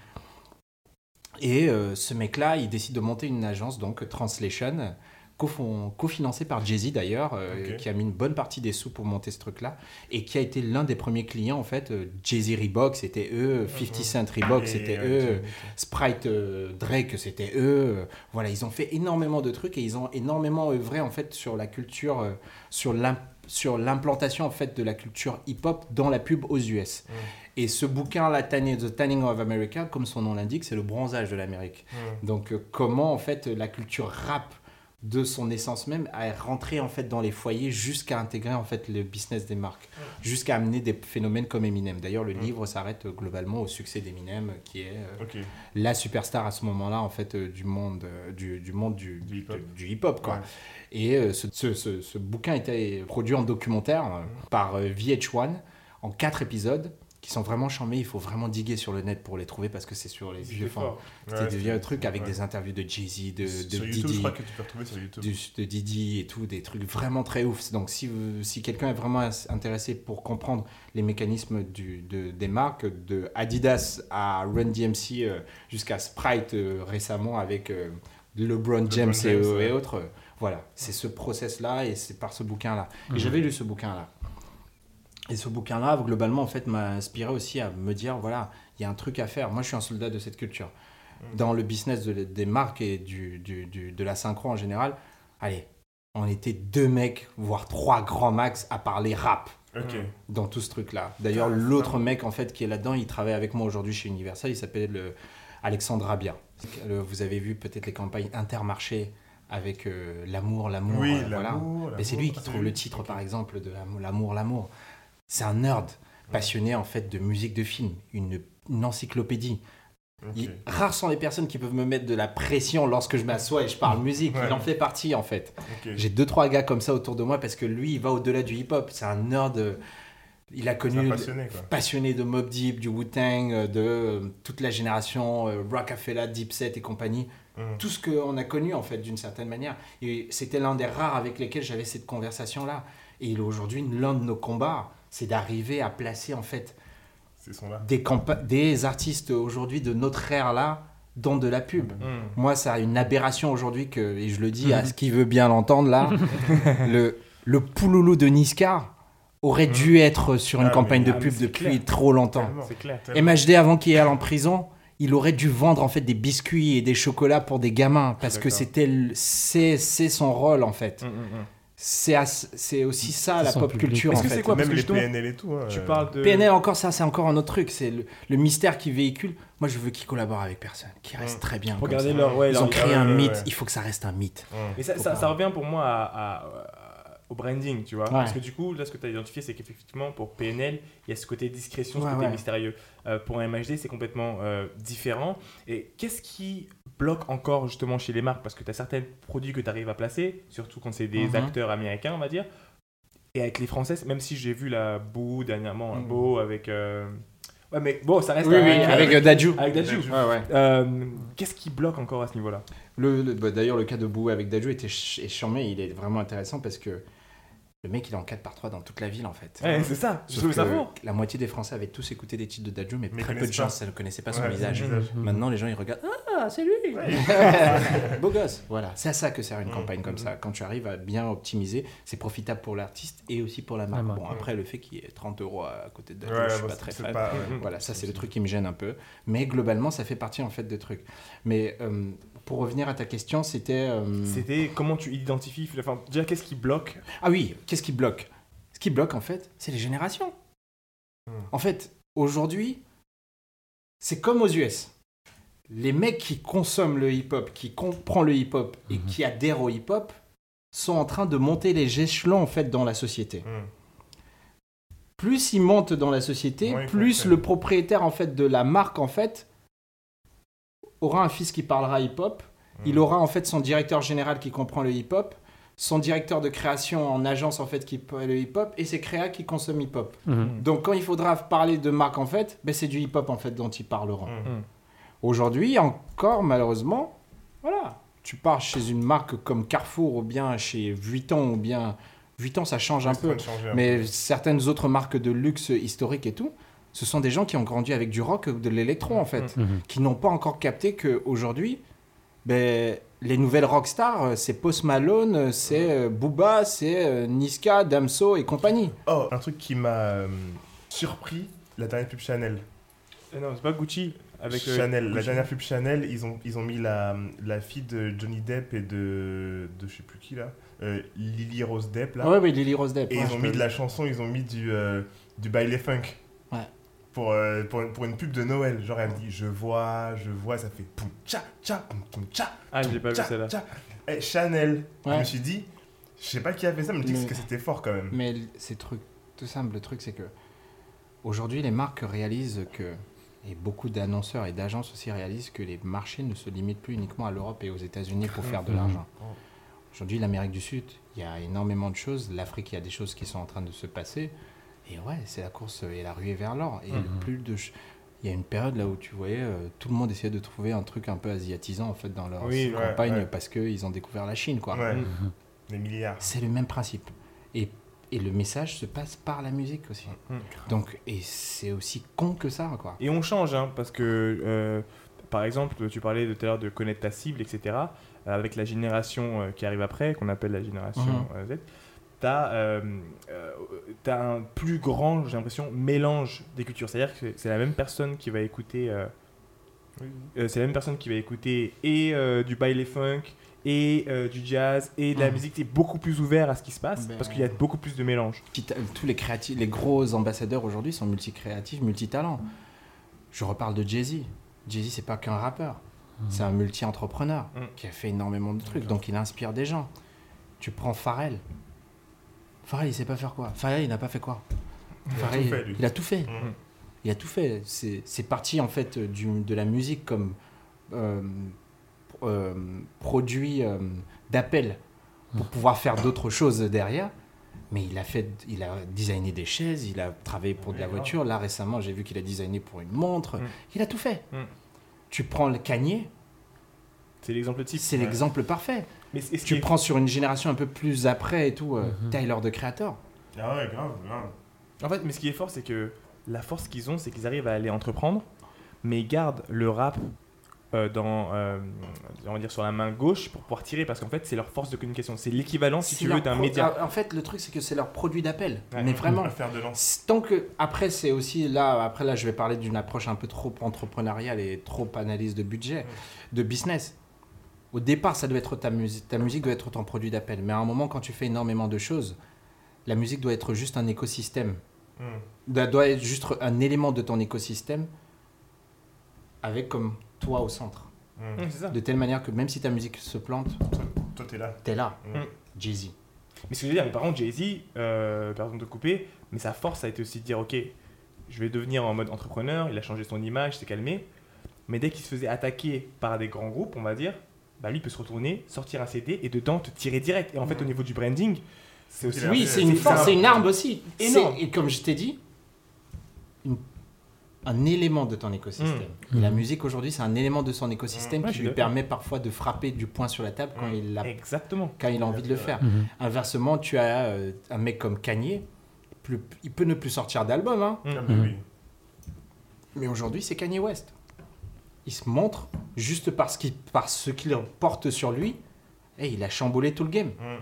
Et euh, ce mec-là, il décide de monter une agence, donc Translation, cofinancée par Jay-Z d'ailleurs, euh, qui a mis une bonne partie des sous pour monter ce truc-là, et qui a été l'un des premiers clients en fait. euh, Jay-Z Reebok, c'était eux, 50 Cent Reebok, c'était eux, Sprite euh, Drake, c'était eux. Voilà, ils ont fait énormément de trucs et ils ont énormément œuvré en fait sur la culture, sur l'im- sur l'implantation en fait de la culture hip-hop dans la pub aux US. Mm. Et ce bouquin, la Tanning, The Tanning of America, comme son nom l'indique, c'est le bronzage de l'Amérique. Mm. Donc euh, comment en fait la culture rap de son essence même est rentrée en fait dans les foyers jusqu'à intégrer en fait le business des marques, jusqu'à amener des phénomènes comme Eminem. D'ailleurs le Mm. livre s'arrête euh, globalement au succès d'Eminem qui est euh, la superstar à ce moment-là en fait euh, du monde euh, du, du monde du, Du hip-hop. quoi. Ouais. Et euh, ce, ce- ce- ce bouquin était produit en documentaire euh, par euh, VH1 en quatre épisodes qui sont vraiment charmés. Il faut vraiment diguer sur le net pour les trouver parce que c'est sur les vieux. C'était Ouais, des vieux trucs avec ouais. des interviews de Jay-Z, de, de sur YouTube, Didi, je crois que tu peux retrouver sur YouTube. de Didi et tout, des trucs vraiment très ouf. Donc si, vous- si quelqu'un est vraiment intéressé pour comprendre les mécanismes du, de- des marques, de Adidas à Run DMC jusqu'à Sprite récemment avec LeBron James, et, James, et ouais. Voilà, c'est ce process-là et c'est par ce bouquin-là. Mhm. Et j'avais lu ce bouquin-là. Et ce bouquin-là, globalement, en fait, m'a inspiré aussi à me dire, voilà, il y a un truc à faire. Moi, je suis un soldat de cette culture. Dans le business de- des marques et du, du- du- de la synchro en général, allez, on était deux mecs, voire trois grands max à parler rap Ok. dans tout ce truc-là. D'ailleurs, Ah, l'autre mec en fait qui est là-dedans, il travaille avec moi aujourd'hui chez Universal. Il s'appelle le Alexandre Rabia. Le- Vous avez vu peut-être les campagnes Intermarché avec euh, l'amour, l'amour. Oui, euh, voilà. l'amour. Mais c'est lui qui trouve le titre par exemple de l'amour, l'amour. C'est un nerd passionné en fait de musique de film, une, une encyclopédie. Il- rares sont les personnes qui peuvent me mettre de la pression lorsque je m'assois et je parle musique. Ouais. Il en fait partie en fait. J'ai deux trois gars comme ça autour de moi parce que lui il va au-delà du hip-hop. C'est un nerd. euh, Il a connu un passionné, quoi. passionné de Mob Deep, du Wu-Tang, euh, de euh, toute la génération Rockefeller, Dipset et compagnie. Mm. Tout ce qu'on a connu en fait d'une certaine manière. Et c'était l'un des rares avec lesquels j'avais cette conversation-là. Et il- aujourd'hui, l'un de nos combats, c'est d'arriver à placer en fait Ces sons-là. des, des artistes aujourd'hui de notre ère là dans de la pub. Mm. Moi, ça a une aberration aujourd'hui que, et je le dis à ce qui veut bien l'entendre là, le, le pouloulou de Niska aurait dû être sur une Ah, campagne mais- de ah, pub depuis clair. trop longtemps. Clair. MHD, avant qu'il aille en prison, il aurait dû vendre en fait des biscuits et des chocolats pour des gamins parce que c'était c'est c'est son rôle en fait. Mm, mm, mm. C'est aussi ça la pop public. culture Est-ce en que fait. c'est quoi parce Même les PNL et tout. hein, Tu euh, parles de. PNL encore ça c'est encore un autre truc, c'est le, le mystère qui véhicule. Moi je veux qu'il collabore avec personne, qu'il reste Mm. très bien. comme Regardez ça. leur. Ouais, Ils leur- ont créé un mythe, ouais. il faut que ça reste un mythe. Mais ça, ça, pas- ça revient pour moi à- au branding, tu vois. Ouais. Parce que du coup, là, ce que tu as identifié, c'est qu'effectivement, pour PNL, il y a ce côté discrétion, ce Ouais, côté ouais. mystérieux. Euh, pour un MHD, c'est complètement euh, différent. Et qu'est-ce qui bloque encore justement chez les marques? Parce que tu as certains produits que tu arrives à placer, surtout quand c'est des Mhm. acteurs américains, on va dire. Et avec les Françaises, même si j'ai vu la Boo dernièrement, un Mhm. beau avec. euh, Ouais, mais bon, ça reste Oui, oui, avec, avec Dadju. avec Dadju. Dadju. Ouais, ouais. Euh, Qu'est-ce qui bloque encore à ce niveau-là? Le, le- bah, D'ailleurs, le cas de Bou avec Dadju était ch- est charmé, il est vraiment intéressant parce que le mec il est en 4 par 3 dans toute la ville en fait. Ouais, C'est ça, je trouve ça la moitié des Français avaient tous écouté des titres de Dadju, mais, Mais très peu de gens ne connaissaient pas son Ouais, visage. Maintenant, les gens ils regardent Ah, c'est lui Beau gosse Voilà, c'est à ça que sert une campagne comme mm, ça. Quand tu arrives à bien optimiser, c'est profitable pour l'artiste et aussi pour la marque. bon, ouais. après, le fait qu'il y ait 30 euros à côté de Dadju, Ouais, je suis bah, pas très fan. pas- ouais. Voilà, ça c'est le truc qui me gêne un peu. Mais globalement, ça fait partie en fait de trucs. Mais euh, pour revenir à ta question, c'était. euh, C'était comment tu identifies, enfin, déjà qu'est-ce qui bloque Ah oui, qu'est-ce qui bloque? Ce qui bloque, en fait, c'est les générations. Hmm. En fait, aujourd'hui, c'est comme aux US. Les mecs qui consomment le hip-hop, qui comprennent le hip-hop et Mhm. qui adhèrent au hip-hop sont en train de monter les échelons, en fait, dans la société. Hum. Plus ils montent dans la société, plus le propriétaire, en fait, de la marque, en fait, aura un fils qui parlera hip-hop, il Hum. aura en fait son directeur général qui comprend le hip-hop, son directeur de création en agence en fait qui peut le hip-hop et ses créas qui consomment hip-hop. Mhm. Donc quand il faudra parler de marque en fait, ben, c'est du hip-hop en fait dont ils parleront. Hum. Aujourd'hui encore malheureusement, voilà, tu pars chez une marque comme Carrefour ou bien chez Vuitton ou bien Vuitton ça change un peu, un mais certaines autres marques de luxe historiques et tout, ce sont des gens qui ont grandi avec du rock ou de l'électro en fait Mhm. qui n'ont pas encore capté qu'aujourd'hui, ben, les nouvelles rockstars, euh, c'est Post Malone, euh, c'est euh, Booba, c'est Niska, Damso et compagnie. Oh, un truc qui m'a euh, surpris, la dernière pub Chanel. Euh, Non, c'est pas Gucci avec euh, Chanel, la dernière pub Chanel, ils ont, ils ont mis la, la fille de Johnny Depp et de, de je sais plus qui là, euh, Lily Rose Depp là. Ouais, oui, Lily Rose Depp. Et ouais, ils ont mis de la chanson, ils ont mis du, euh, du baile funk. Pour, euh, pour, pour une pub de Noël. Genre, elle dit Je vois, je vois, ça fait poum tcha tcha poum poum tcha. Ah, j'ai pas vu celle-là. Eh, Chanel. Je me suis dit, je sais pas qui a fait ça, mais je me dis que c'était fort quand même. Mais l- c'est truc, tout simple, le truc c'est que aujourd'hui les marques réalisent que, et beaucoup d'annonceurs et d'agences aussi réalisent que les marchés ne se limitent plus uniquement à l'Europe et aux États-Unis pour faire de Mhm. l'argent. Aujourd'hui l'Amérique du Sud, il y a énormément de choses, l'Afrique il y a des choses qui sont en train de se passer, et ouais c'est la course et la ruée vers l'or. Et Mhm. plus de... Il y a une période là où tu voyais euh, tout le monde essayait de trouver un truc un peu asiatisant en fait dans leur Oui, ouais, campagne ouais. parce qu'ils ont découvert la Chine quoi. Ouais, Mhm. des milliards. C'est le même principe. Et, et le message se passe par la musique aussi. Mm. Donc, et c'est aussi con que ça, quoi. Et on change, hein, parce que euh, par exemple, tu parlais tout à l'heure de connaître ta cible, etc. Euh, avec la génération euh, qui arrive après, qu'on appelle la génération Mhm. euh, Z, tu as, un plus grand, j'ai l'impression, mélange des cultures. C'est-à-dire que c'est la même personne qui va écouter. euh, euh, c'est la même personne qui va écouter et euh, du baile funk et euh, du jazz et de la Mhm. musique. Tu es beaucoup plus ouvert à ce qui se passe Ben- parce qu'il y a beaucoup plus de mélange. Tous les créatifs, les gros ambassadeurs aujourd'hui sont multi-créatifs, multi-talents. Je reparle de Jay-Z. Jay-Z, c'est pas qu'un rappeur. C'est un multi-entrepreneur Mm. qui a fait énormément de trucs. Donc il inspire des gens. Tu prends Pharrell. Pharrell, il sait pas faire quoi Pharrell, il n'a pas fait quoi fait, lui. il a tout fait. Mhm. Il a tout fait. C'est parti en fait du, de la musique comme euh, euh, produit euh, d'appel pour pouvoir faire d'autres choses derrière. Mais il a fait, il a designé des chaises, il a travaillé pour de la voiture. Là récemment, j'ai vu qu'il a designé pour une montre. Mm. Il a tout fait. Mm. Tu prends le Kanye, C'est l'exemple type. c'est l'exemple parfait. Mais et ce Tu est- prends sur une génération un peu plus après et tout, euh, Mhm. Tyler de Creator. Ah ouais, grave, grave. En fait, mais ce qui est fort, c'est que la force qu'ils ont, c'est qu'ils arrivent à aller entreprendre, mais ils gardent le rap euh, dans, euh, on va dire sur la main gauche pour pouvoir tirer, parce qu'en fait, c'est leur force de communication. C'est l'équivalent, si tu veux, d'un pro- média. Ah, En fait, le truc, c'est que c'est leur produit d'appel. Ouais. Mais vraiment, faire de lance. Tant que après c'est aussi là après là je vais parler d'une approche un peu trop entrepreneuriale et trop analyse de budget, de business. Au départ ça doit être ta musique, ta musique doit être ton produit d'appel. Mais à un moment quand tu fais énormément de choses, la musique doit être juste un écosystème. Mhm. Doit, doit être juste un élément de ton écosystème avec comme toi au centre. C'est ça. De telle manière que même si ta musique se plante, Toi, t'es là. t'es là. Mhm. Jay-Z. Mais ce que je veux dire, mais par contre, Jay-Z, euh, pardon de couper, mais sa force a été aussi de dire, ok, je vais devenir en mode entrepreneur, il a changé son image, s'est calmé, mais dès qu'il se faisait attaquer par des grands groupes, on va dire, bah lui il peut se retourner, sortir un CD et dedans te tirer direct. Et en fait, au niveau du branding, c'est aussi... Oui, c'est une force, c'est une arme aussi. Énorme. Et comme je t'ai dit, une- un élément de ton écosystème. Mm. Et la musique aujourd'hui, c'est un élément de son écosystème Mm. Ouais, qui lui permet parfois de frapper du poing sur la table quand, Mm. il, a, Exactement. quand il a envie de le faire. Mhm. Inversement, tu as euh, un mec comme Kanye, plus- il peut ne plus sortir d'album, hein, oui. mais aujourd'hui, c'est Kanye West. Il se montre juste parce, qu'il par ce qu'il porte sur lui, et il a chamboulé tout le game. Mhm.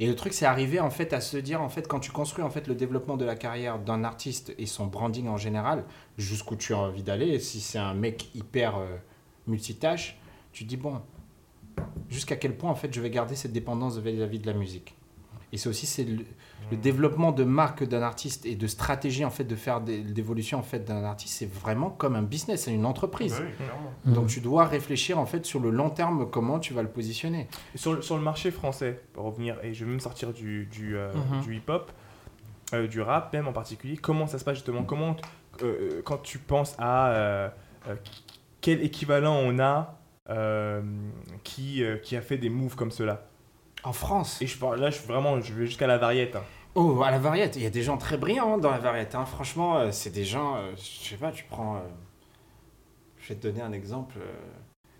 Et le truc, c'est arrivé en fait à se dire en fait quand tu construis en fait le développement de la carrière d'un artiste et son branding en général, jusqu'où tu as envie d'aller. Si c'est un mec hyper euh, multitâche, tu te dis bon, jusqu'à quel point en fait je vais garder cette dépendance vis-à-vis de la musique? Et c'est aussi c'est le, le développement de marque d'un artiste et de stratégie en fait de faire des- d'évolution en fait d'un artiste, c'est vraiment comme un business, c'est une entreprise. Bah oui, clairement. Donc tu dois réfléchir en fait sur le long terme comment tu vas le positionner. Sur, le- sur le marché français, pour revenir, et je vais même sortir du, du, euh, Mhm. du hip-hop, euh, du rap même en particulier, comment ça se passe justement Comment, euh, quand tu penses à euh, euh, quel équivalent on a euh, qui, euh, qui a fait des moves comme cela? En France. Et je parle là, je, vraiment, je vais jusqu'à la variette. hein. Oh, à la variette, il y a des gens très brillants dans la variette. hein. Franchement, euh, c'est des gens, euh, je sais pas, tu prends. euh, je vais te donner un exemple. euh,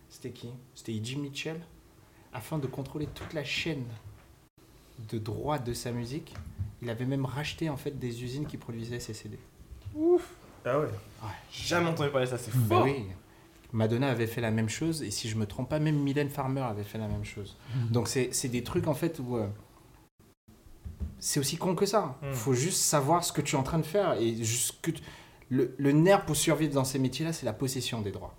C'était qui? C'était E.G. Mitchell. Afin de contrôler toute la chaîne de droit de sa musique, il avait même racheté en fait des usines qui produisaient ses CD. Ah ouais. Jamais entendu parler de ça, c'est Bah fort. oui. Madonna avait fait la même chose et si je me trompe pas, même Mylène Farmer avait fait la même chose. Donc c'est c'est des trucs en fait où euh, c'est aussi con que ça. Mm. faut juste savoir ce que tu es en train de faire et juste que tu- le, le nerf pour survivre dans ces métiers-là, c'est la possession des droits.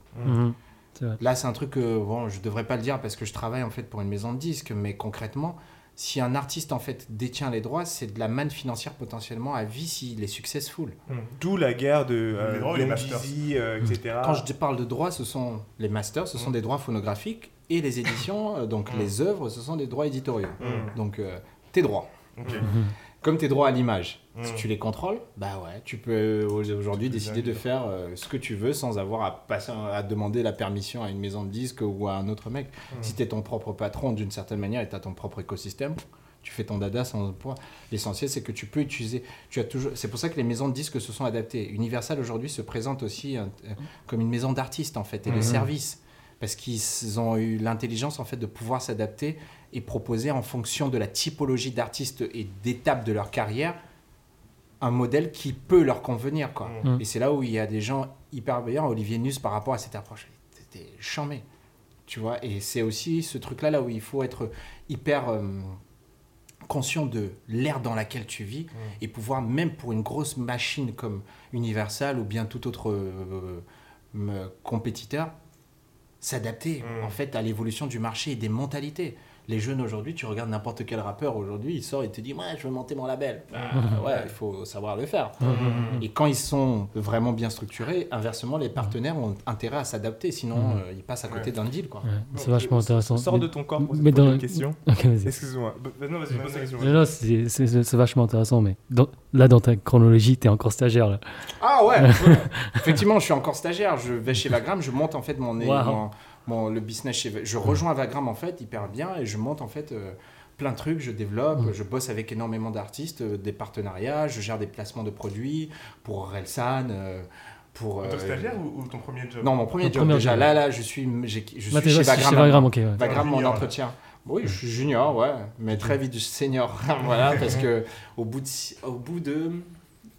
C'est vrai. Là, c'est un truc que bon, je devrais pas le dire parce que je travaille en fait pour une maison de disques, mais concrètement, si un artiste en fait détient les droits, c'est de la manne financière potentiellement à vie s'il est successful. Mhm. D'où la guerre de euh, Les droits ou les masters Jeezy, euh, etc. Quand je parle de droits, ce sont les masters, ce sont Mm. des droits phonographiques et les éditions, euh, donc Mm. les œuvres, ce sont des droits éditoriaux. Donc euh, tes droits. Mhm. Comme tes droits à l'image, si Mm. tu les contrôles, bah ouais, tu peux aujourd'hui décider de faire euh, ce que tu veux sans avoir à, passer, à demander la permission à une maison de disques ou à un autre mec. Mhm. Si tu es ton propre patron d'une certaine manière et tu as ton propre écosystème, tu fais ton dada sans poids. L'essentiel, c'est que tu peux utiliser. Tu as toujours. C'est pour ça que les maisons de disques se sont adaptées. Universal aujourd'hui se présente aussi euh, euh, comme une maison d'artistes en fait et de Mhm. Parce qu'ils ont eu l'intelligence en fait de pouvoir s'adapter et proposer en fonction de la typologie d'artistes et d'étapes de leur carrière un modèle qui peut leur convenir. Quoi. Mm. Et c'est là où il y a des gens hyper brillants. Olivier Nuss, par rapport à cette approche, c'était chambé. Tu vois, et c'est aussi ce truc-là là où il faut être hyper euh, conscient de l'ère dans laquelle tu vis et pouvoir, même pour une grosse machine comme Universal ou bien tout autre euh, euh, compétiteur, s'adapter en fait à l'évolution du marché et des mentalités. Les jeunes aujourd'hui, tu regardes n'importe quel rappeur aujourd'hui, il sort et te dit Ouais, je veux monter mon label. Bah, ouais, il faut savoir le faire. Mm. Et quand ils sont vraiment bien structurés, inversement, les partenaires ont intérêt à s'adapter, sinon euh, ils passent à côté Ouais. d'un deal. Quoi. Ouais, c'est vachement intéressant. Sors de ton corps pour mais dans- une question. Excuse-moi. Bah, Non, vas-y, pose ta question. Non, non, c'est- vachement intéressant, mais dans- là, dans ta chronologie, t'es encore stagiaire. Là. Ah ouais, Effectivement, je suis encore stagiaire. Je vais chez Vagram, je monte en fait mon, Wow. mon- mon- le business chez. Je rejoins Vagram en fait hyper bien et je monte en fait euh, plein de trucs. Je développe, Mm. je bosse avec énormément d'artistes, euh, des partenariats, je gère des placements de produits pour Relsan, euh, pour. Que euh, stagiaire ou, ou ton premier job? Non, mon premier Ton job premier déjà. job. Là, là, je suis, je Là, suis chez chez Vagram. Ouais. Vagram, mon Junior, là. entretien. Oui, je suis junior, ouais, mais très vite senior. voilà, parce que au bout de, au bout de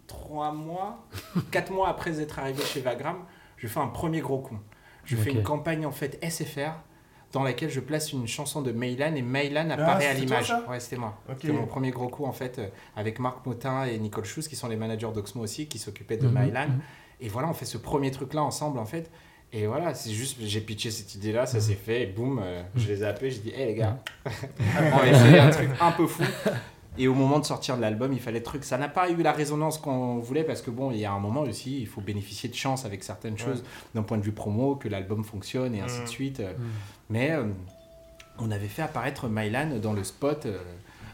trois mois, quatre mois après être arrivé chez Vagram, je fais un premier gros coup. Je fais une campagne en fait SFR dans laquelle je place une chanson de Maylan et Maylan apparaît à l'image. Ouais, c'était moi. C'était mon premier gros coup en fait euh, avec Marc Moutin et Nicole Schus qui sont les managers d'Oxmo aussi qui s'occupaient de Mhm, Mylan. mhm. Et voilà, on fait ce premier truc là ensemble en fait. Et voilà, c'est juste, j'ai pitché cette idée là, ça Mhm. s'est fait, et boum, euh, je les ai appelés, j'ai dit, hé les gars, on va essayer un truc un peu fou. Et au moment de sortir de l'album, il fallait le truc. Ça n'a pas eu la résonance qu'on voulait parce que bon, il y a un moment aussi, il faut bénéficier de chance avec certaines choses d'un point de vue promo, que l'album fonctionne et ainsi de suite. Mm. Mais euh, on avait fait apparaître Mylan dans le spot euh,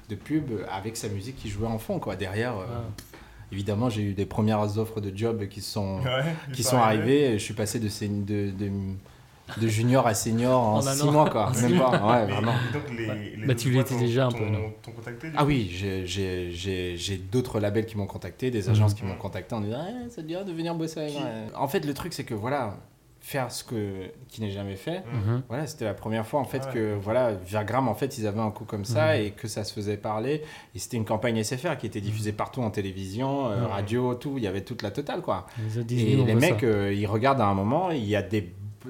de pub avec sa musique qui jouait en fond, quoi. Derrière, euh, Ah. évidemment, j'ai eu des premières offres de job qui sont, Ouais, qui sont arrivées. Je suis passé de, de, de, de junior à senior en, En un 6 an. mois, quoi. Même pas, ouais, Mais- vraiment. et donc les, les Bah, tu l'étais déjà un peu, non t'ont contacté Ah oui, j'ai- j'ai j'ai- j'ai d'autres labels qui m'ont contacté, des agences qui Mhm. m'ont contacté en disant Eh, ça te dirait de venir bosser avec moi En fait, le truc, c'est que voilà, faire ce que, qui n'est jamais fait, Mhm. Voilà, c'était la première fois en fait Ouais. que voilà, Vergram en fait, ils avaient un coup comme ça Mhm. et que ça se faisait parler et c'était une campagne SFR qui était diffusée partout en télévision, euh, Mhm. radio, tout, il y avait toute la totale quoi. Les autres Et les mecs euh, ils regardent à un moment, il y a des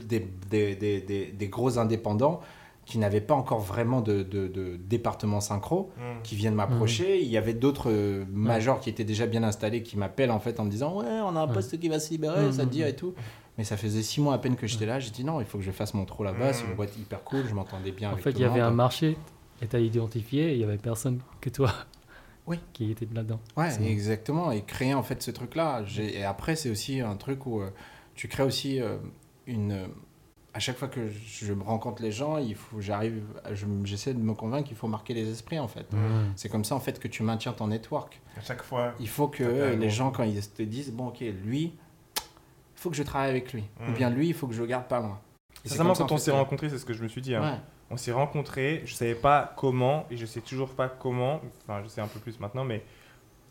des, des, des, des, des gros indépendants qui n'avaient pas encore vraiment de, de, de département synchro Mm. qui viennent m'approcher. Il y avait d'autres euh, majors qui étaient déjà bien installés qui m'appellent en fait en me disant ouais on a un poste qui va se libérer, Mhm. ça te dit et tout. Mais ça faisait six mois à peine que j'étais là. J'ai dit non, il faut que je fasse mon trou là-bas. C'est une boîte hyper cool. Je m'entendais bien En avec fait, tout il y avait un marché, et t'as identifié, et il y avait personne que toi Oui. qui était là-dedans. Ouais, C'est- exactement. Et créer en fait ce truc-là. J'ai- Et après, c'est aussi un truc où euh, tu crées aussi euh, une. À chaque fois que je me rencontre les gens, il faut, j'arrive, je- j'essaie de me convaiire qu'il faut marquer les esprits en fait. Mhm. C'est comme ça en fait que tu maintiens ton network. À chaque fois. Il faut que les gens, quand ils te disent, bon, ok, lui, il faut que je travaille avec lui. Ou Mm. bien lui, il faut que je le garde pas loin. Et c'est Sincèrement, ça, quand on s'est que- rencontrés, c'est ce que je me suis dit. hein. Ouais. On s'est rencontrés, je savais pas comment, et je sais toujours pas comment. Enfin, je sais un peu plus maintenant, mais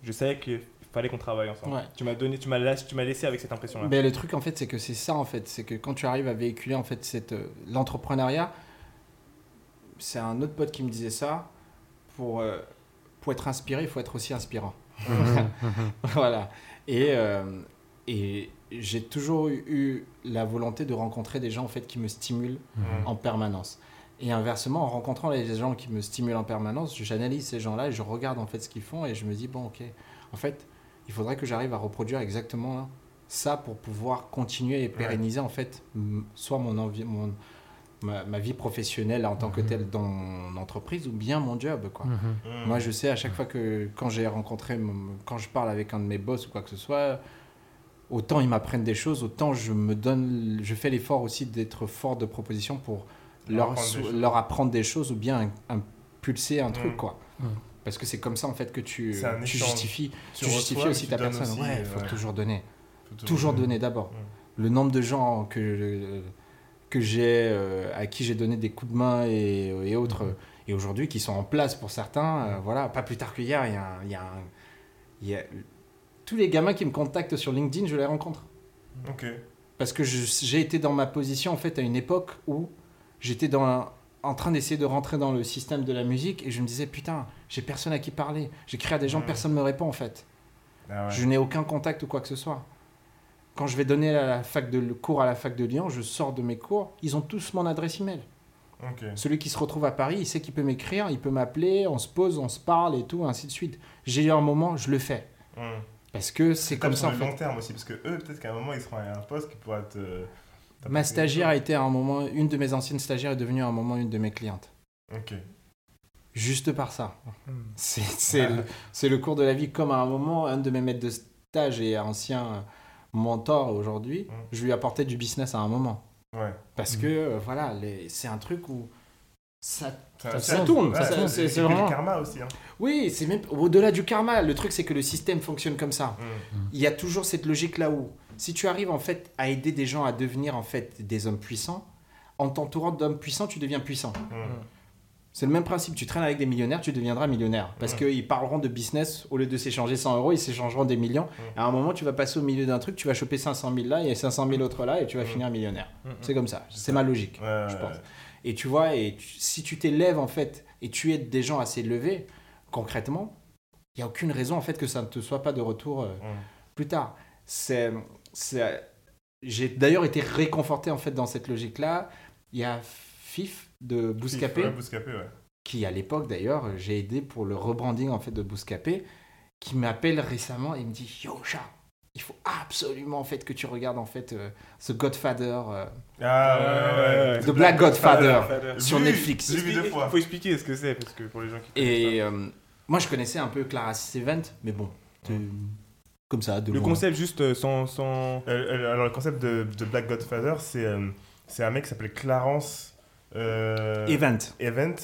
je savais qu'il fallait qu'on travaille ensemble. Ouais. Tu m'as donné, tu m'as laissé, tu m'as laissé avec cette impression-là. Ben, le truc, en fait, c'est que c'est ça, en fait. C'est que quand tu arrives à véhiculer, en fait, cette, euh, l'entrepreneuriat, c'est un autre pote qui me disait ça. Pour, euh, pour être inspiré, il faut être aussi inspirant. Voilà. Et, euh, et j'ai toujours eu, la volonté de rencontrer des gens, en fait, qui me stimulent Mhm. en permanence. Et inversement, en rencontrant les gens qui me stimulent en permanence, j'analyse ces gens-là et je regarde en fait ce qu'ils font et je me dis, bon, ok, en fait, il faudrait que j'arrive à reproduire exactement ça pour pouvoir continuer et pérenniser en fait soit mon, envi- mon ma, ma vie professionnelle en tant que Mhm. telle dans mon entreprise ou bien mon job, quoi. Mhm. Mm. Moi, je sais à chaque fois que quand j'ai rencontré, quand je parle avec un de mes boss ou quoi que ce soit, autant ils m'apprennent des choses, autant je me donne, je fais l'effort aussi d'être fort de proposition pour Leur leur, apprendre des choses. leur apprendre des choses ou bien impulser un truc, Mm. quoi. Parce que c'est comme ça en fait que tu, justifies, Tu tu, justifies aussi tu ta personne. aussi, ouais, il faut ouais. toujours donner. Faut Toujours donner d'abord. Le nombre de gens que, que j'ai, euh, à qui j'ai donné des coups de main et, et autres, euh, et aujourd'hui qui sont en place pour certains, euh, voilà, pas plus tard qu'hier, il y a, un- il y a un- il y a- tous les gamins qui me contactent sur LinkedIn, je les rencontre. Ok. Parce que j'ai été dans ma position en fait à une époque où j'étais dans un- en train d'essayer de rentrer dans le système de la musique et je me disais putain, j'ai personne à qui parler. J'écris à des gens, personne ne me répond en fait. Ah ouais. Je n'ai aucun contact ou quoi que ce soit. Quand je vais donner la fac de, le cours à la fac de Lyon, je sors de mes cours, ils ont tous mon adresse email. Ok. Celui qui se retrouve à Paris, il sait qu'il peut m'écrire, il peut m'appeler, on se pose, on se parle et tout, ainsi de suite. J'ai eu un moment, je le fais. Hum. Parce que c'est comme ça en le long terme aussi, parce que eux, peut-être qu'à un moment, ils seront à un poste qui pourra te. Ma stagiaire a été à un moment, une de mes anciennes stagiaires est devenue à un moment une de mes clientes. Ok. Juste par ça. Hmm. C'est le, cours de la vie. Comme à un moment, un de mes maîtres de stage et ancien mentor aujourd'hui, Mm. je lui apportais du business à un moment. Ouais. Parce Mm. que, euh, voilà, les- c'est un truc où ça... Ça, ça tourne, Ouais, ça- c'est- vraiment- le karma aussi. Hein. Oui, c'est même au-delà du karma. Le truc, c'est que le système fonctionne comme ça. Il y a toujours cette logique là où, si tu arrives en fait à aider des gens à devenir en fait des hommes puissants, en t'entourant d'hommes puissants, tu deviens puissant. Hum. C'est le même principe. Tu traînes avec des millionnaires, tu deviendras millionnaire. Parce Mm. qu'ils parleront de business, au lieu de s'échanger 100 euros, ils s'échangeront des millions. Mm. À un moment, tu vas passer au milieu d'un truc, tu vas choper 500 000 là et 500 000 autres là et tu vas Mm. finir millionnaire. C'est comme ça. C'est ma logique. Ouais, je pense. ouais. Et tu vois, et tu- si tu t'élèves en fait et tu aides des gens à s'élever, concrètement, il n'y a aucune raison en fait que ça ne te soit pas de retour euh, plus tard. C'est- j'ai d'ailleurs été réconforté en fait dans cette logique-là. Il y a Fif de Bouscapé Ouais, Bouscapé, ouais. qui à l'époque d'ailleurs j'ai aidé pour le rebranding en fait de Bouscapé, qui m'appelle récemment et me dit Yo chat, il faut absolument en fait que tu regardes en fait euh, ce Godfather euh, Ah ouais, ouais. The Black Godfather Father. sur Vu, Netflix. Vu deux fois. Faut expliquer ce que c'est, parce que pour les gens qui Et euh, moi je connaissais un peu Clara Event, mais bon, comme ça, de. Le loin. concept, juste euh, sans. sans... Euh, euh, alors, le concept de, de Black Godfather, c'est euh, c'est un mec qui s'appelle Clarence euh, Event. Event.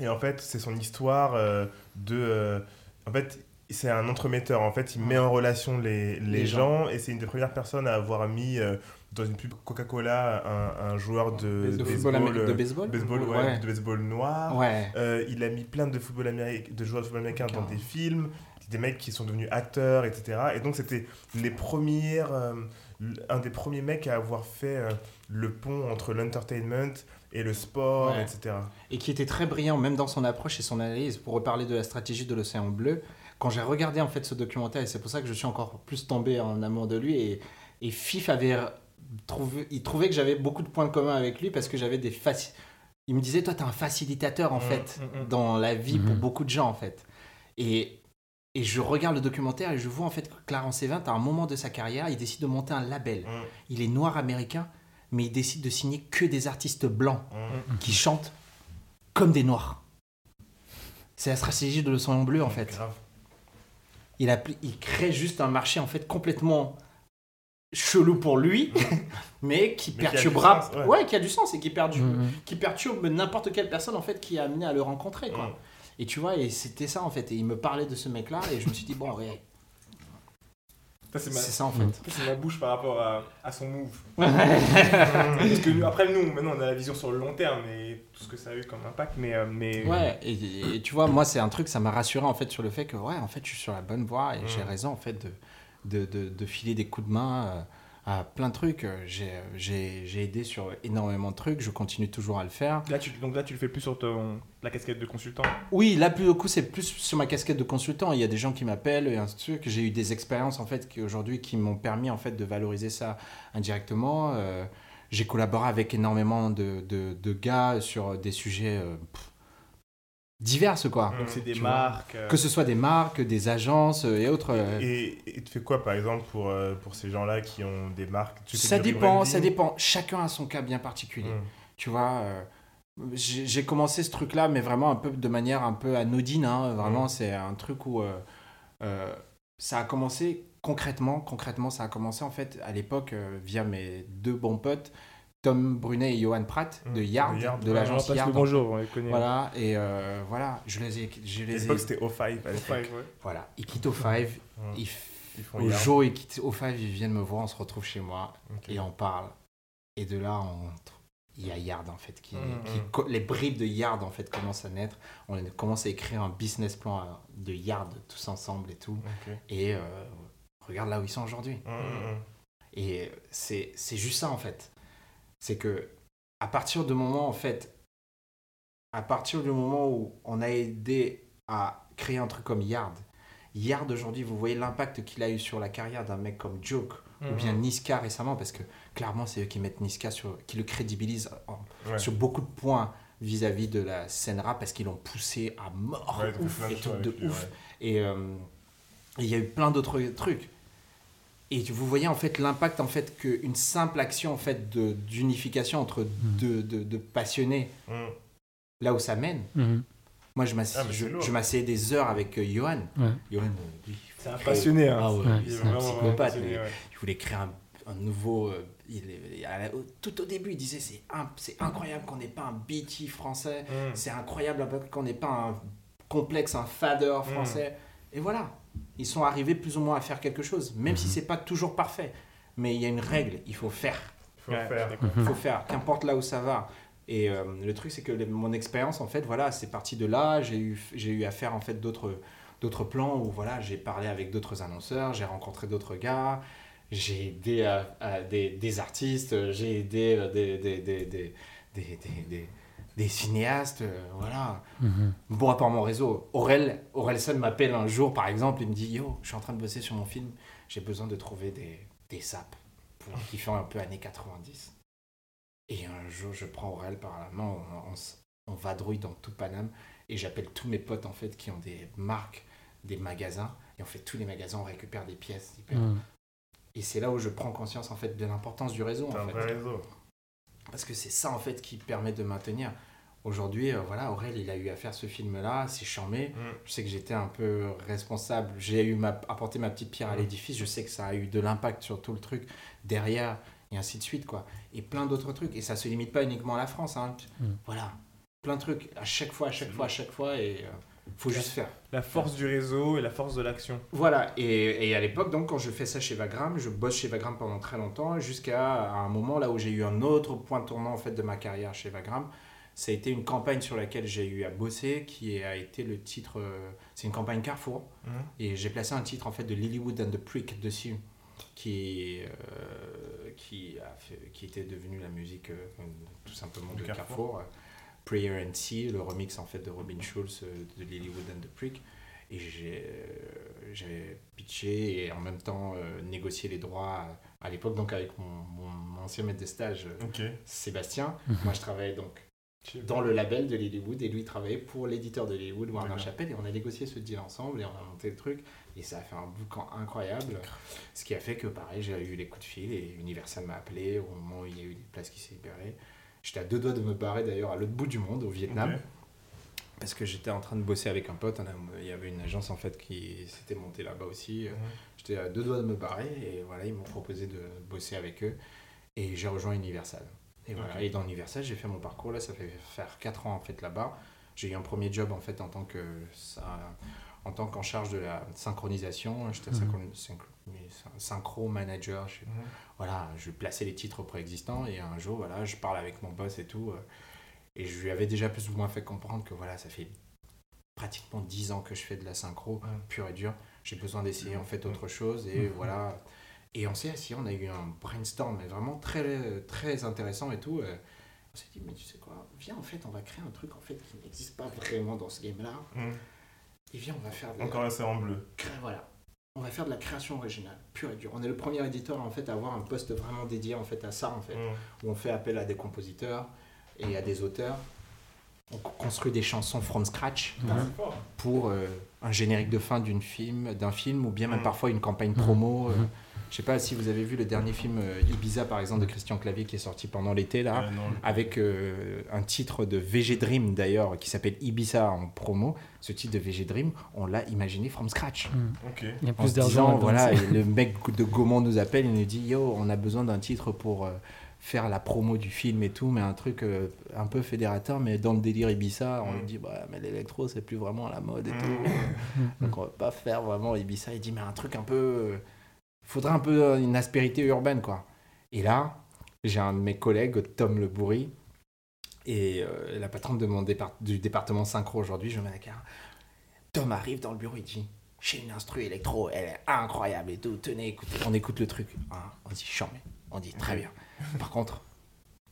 Et en fait, c'est son histoire euh, de. euh, en fait, c'est un entremetteur. En fait, il met en relation les, les, Les gens, et c'est une des premières personnes à avoir mis euh, dans une pub Coca-Cola un, un joueur de, De baseball, football, de baseball baseball, ouais, Ouais. de baseball noir. Ouais. Euh, il a mis plein de, football de joueurs de football américain dans des films, des mecs qui sont devenus acteurs, etc. Et donc c'était les premières, euh, un des premiers mecs à avoir fait euh, le pont entre l'entertainment et le sport, Ouais. etc. et qui était très brillant même dans son approche et son analyse pour reparler de la stratégie de l'océan bleu quand j'ai regardé en fait ce documentaire et c'est pour ça que je suis encore plus tombé en amour de lui et, et Fif avait trouvé il trouvait que j'avais beaucoup de points communs avec lui parce que j'avais des faci- il me disait toi t'es un facilitateur en Mm, fait mm, mm. dans la vie pour Mhm. beaucoup de gens en fait et et je regarde le documentaire et je vois en fait que Clarence Event à un moment de sa carrière il décide de monter un label Mm, il est noir américain mais il décide de signer que des artistes blancs mm. qui chantent comme des noirs. C'est la stratégie de l'océan bleu en fait. Il, crée juste un marché en fait complètement chelou pour lui, mais qui Mais perturbera, sens, ouais. ouais. qui a du sens et qui perturbe, qui perturbe n'importe quelle personne en fait qui est amenée à le rencontrer quoi. Mm. Et tu vois, et c'était ça en fait. Et il me parlait de ce mec-là et je me suis dit bon, ouais, c'est ma... ça en Mm. fait. c'est ma bouche par rapport à, à son move. Parce que nous- après, nous, maintenant, on a la vision sur le long terme et tout ce que ça a eu comme impact, mais. euh, mais... Ouais, et, et tu vois, moi, c'est un truc, ça m'a rassuré en fait sur le fait que, ouais, en fait, je suis sur la bonne voie et Mm. j'ai raison en fait de, de, de, de filer des coups de main euh, à plein de trucs. Euh, J'ai, j'ai, j'ai aidé sur énormément de trucs, je continue toujours à le faire. Là, tu, donc là, tu le fais plus sur ton, la casquette de consultant. Oui, là, plus au coup, c'est plus sur ma casquette de consultant. Il y a des gens qui m'appellent et ainsi de suite. J'ai eu des expériences en fait qui aujourd'hui qui m'ont permis en fait de valoriser ça indirectement. Euh, j'ai collaboré avec énormément de, de, de gars sur des sujets euh, pff, divers, quoi. Donc, c'est des Tu marques. euh, Que ce soit des marques, des agences euh, et autres. euh, Et, et tu fais quoi, par exemple, pour, euh, pour ces gens-là qui ont des marques? Ça dépend, ça dépend. Chacun a son cas bien particulier. Mm. Tu vois, euh, j'ai commencé ce truc-là, mais vraiment un peu de manière un peu anodine. hein. Vraiment, Mm. c'est un truc où ça a commencé concrètement. Concrètement, ça a commencé en fait à l'époque via mes deux bons potes, Tom Brunet et Johan Pratt Mm. de Yard, De Yard, de l'agence passe Yard. bonjour, on les connaît. Voilà, et euh, voilà, je les ai. Je les ai l'époque, c'était O5. à l'époque. Ouais, voilà, ils quittent au Five, Mm. ils Ils font Au jour, ils quittent au Five, ils viennent me voir, on se retrouve chez moi et on parle. Et de là, on... il y a Yard en fait. Qui, qui- co- les bribes de Yard en fait commencent à naître. On commence à écrire un business plan euh, de Yard tous ensemble et tout. Et euh, regarde là où ils sont aujourd'hui. Mm, mm, mm. Et c'est c'est juste ça en fait. C'est que à partir du moment en fait, à partir du moment où on a aidé à créer un truc comme Yard Yard aujourd'hui, vous voyez l'impact qu'il a eu sur la carrière d'un mec comme Joke ou Mhm. bien Niska récemment, parce que clairement, c'est eux qui mettent Niska sur, qui le crédibilisent en- Ouais. sur beaucoup de points vis-à-vis de la scène rap parce qu'ils l'ont poussé à mort Ouais, ouf, et trucs de lui, ouf. ouais. Et euh, et il y a eu plein d'autres trucs. Et vous voyez en fait l'impact en fait qu'une simple action en fait de- d'unification entre deux, deux- passionnés, Mm. là où ça mène. Mhm. Moi, je m'assieds Ah, m'asseyais des heures avec euh, Johan. Ouais. Johan, euh, lui, C'est un passionné. Hein. Ah ouais, Ouais, c'est un psychopathe, mais- il voulait créer un, un nouveau. euh, il tout au début, il disait c'est c'est incroyable qu'on n'ait pas un BT français. Mm. C'est incroyable qu'on n'ait pas un complexe, un fader Mm. français. Et voilà, ils sont arrivés plus ou moins à faire quelque chose, même si c'est pas toujours parfait. Mais il y a une règle, il faut faire. Faut Ouais, faire. Il faut faire, qu'importe là où ça va. Et euh, le truc, c'est que les- mon expérience, en fait, voilà, c'est parti de là. J'ai eu, j'ai eu à faire en fait d'autres, d'autres plans où voilà, j'ai parlé avec d'autres annonceurs, j'ai rencontré d'autres gars, j'ai aidé à, à des, des artistes, j'ai aidé euh, des, des, des, des, cinéastes, euh, voilà. Mhm. Bon, à part mon réseau, Aurel, Aurelson m'appelle un jour, par exemple, il me dit Yo, je suis en train de bosser sur mon film, j'ai besoin de trouver des, des saps pour, qui font un peu années 90. Et un jour, je prends Aurel par la main, on, on on vadrouille dans tout Paname, et j'appelle tous mes potes, en fait, qui ont des marques, des magasins, et on fait tous les magasins, on récupère des pièces. hyper- Mhm. Et c'est là où je prends conscience, en fait, de l'importance du réseau, en un fait. vrai réseau. Parce que c'est ça en fait qui permet de maintenir. Aujourd'hui, euh, voilà, Aurel, il a eu à faire ce film-là, c'est charmé. Mm. Je sais que j'étais un peu responsable. J'ai eu ma, apporté ma petite pierre à l'édifice. Je sais que ça a eu de l'impact sur tout le truc derrière et ainsi de suite quoi. Et plein d'autres trucs. Et ça se limite pas uniquement à la France. Hein. Mm. Voilà, plein de trucs à chaque fois, à chaque fois, à chaque fois. Et euh, faut juste faire. La force du réseau et la force de l'action. Voilà, et, et à l'époque, donc, quand je fais ça chez Vagram, je bosse chez Vagram pendant très longtemps, jusqu'à un moment là où j'ai eu un autre point tournant en fait de ma carrière chez Vagram. Ça a été une campagne sur laquelle j'ai eu à bosser, qui a été le titre. euh, c'est une campagne Carrefour, Mm. et j'ai placé un titre en fait de Lilywood and the Prick dessus, qui, euh, qui, a fait- qui était devenu la musique euh, tout simplement De de Carrefour. Carrefour. Prayer and Sea, le remix en fait de Robin Schulz de Lilywood and the Prick. Et j'ai pitché et en même temps euh, négocié les droits à, à l'époque, donc avec mon, mon- mon ancien maître de stage. Sébastien. Mhm. Moi, je travaillais donc dans le label de Lilywood et lui travaillait pour l'éditeur de Lilywood, Warner. Chappell. Et on a négocié ce deal ensemble et on a monté le truc. Et ça a fait un boucan incroyable. Ce qui a fait que, pareil, j'ai eu les coups de fil et Universal m'a appelé au moment où il y a eu des places qui s'est libérées. J'étais à deux doigts de me barrer d'ailleurs à l'autre bout du monde, au Vietnam. Parce que j'étais en train de bosser avec un pote. Il y avait une agence en fait qui s'était montée là-bas aussi. Mhm. J'étais à deux doigts de me barrer et voilà, ils m'ont proposé de bosser avec eux. Et j'ai rejoint Universal. Et voilà, et dans Universal, j'ai fait mon parcours. Là, ça fait faire 4 ans en fait là-bas. J'ai eu un premier job en fait en tant que ça, en tant qu'en charge de la synchronisation. J'étais Mhm. synchro, manager. Je, Mhm. voilà, je plaçais les titres préexistants et un jour, voilà, je parle avec mon boss et tout. euh, et je lui avais déjà plus ou moins fait comprendre que voilà, ça fait pratiquement 10 ans que je fais de la synchro Mhm. pure et dure. J'ai besoin d'essayer en fait Mhm. autre chose et voilà. Et on s'est assis, on a eu un brainstorm mais vraiment très, très intéressant et tout. euh. On s'est dit, mais tu sais quoi, viens en fait, on va créer un truc en fait qui n'existe pas vraiment dans ce game-là. Mm. Et viens, on va faire de la- Encore assez en bleu. cré- voilà. On va faire de la création originale, pure et dure. On est le premier éditeur en fait à avoir un poste vraiment dédié en fait à ça en fait, Mm. où on fait appel à des compositeurs et à des auteurs. On co- construit des chansons from scratch fort. pour euh, un générique de fin d'une film, d'un film ou bien même parfois une campagne promo. euh. Je sais pas si vous avez vu le dernier film euh, Ibiza par exemple de Christian Clavier qui est sorti pendant l'été là Euh, non, avec euh, un titre de VG Dream d'ailleurs qui s'appelle Ibiza en promo. Ce titre de VG Dream, on l'a imaginé from scratch. Mhm. Ok. Il y a En plus se d'argent. voilà, et le mec de Gaumont nous appelle et nous dit Yo, on a besoin d'un titre pour euh, faire la promo du film et tout, mais un truc euh, un peu fédérateur, mais dans le délire Ibiza, on Mm. lui dit bah, mais l'électro, c'est plus vraiment à la mode et Mm. tout. Mhm. Donc on va pas faire vraiment Ibiza. Il dit mais un truc un peu. Faudrait un peu euh, une aspérité urbaine, quoi. Et là, j'ai un de mes collègues, Tom Le Bourri, et euh, la patronne de mon départ- du département synchro aujourd'hui, je carte. Tom arrive dans le bureau, il dit J'ai une instru électro, elle est incroyable et tout. Tenez, écoutez, on écoute le truc. Ah, on dit Chambé. On dit Très bien. Par contre,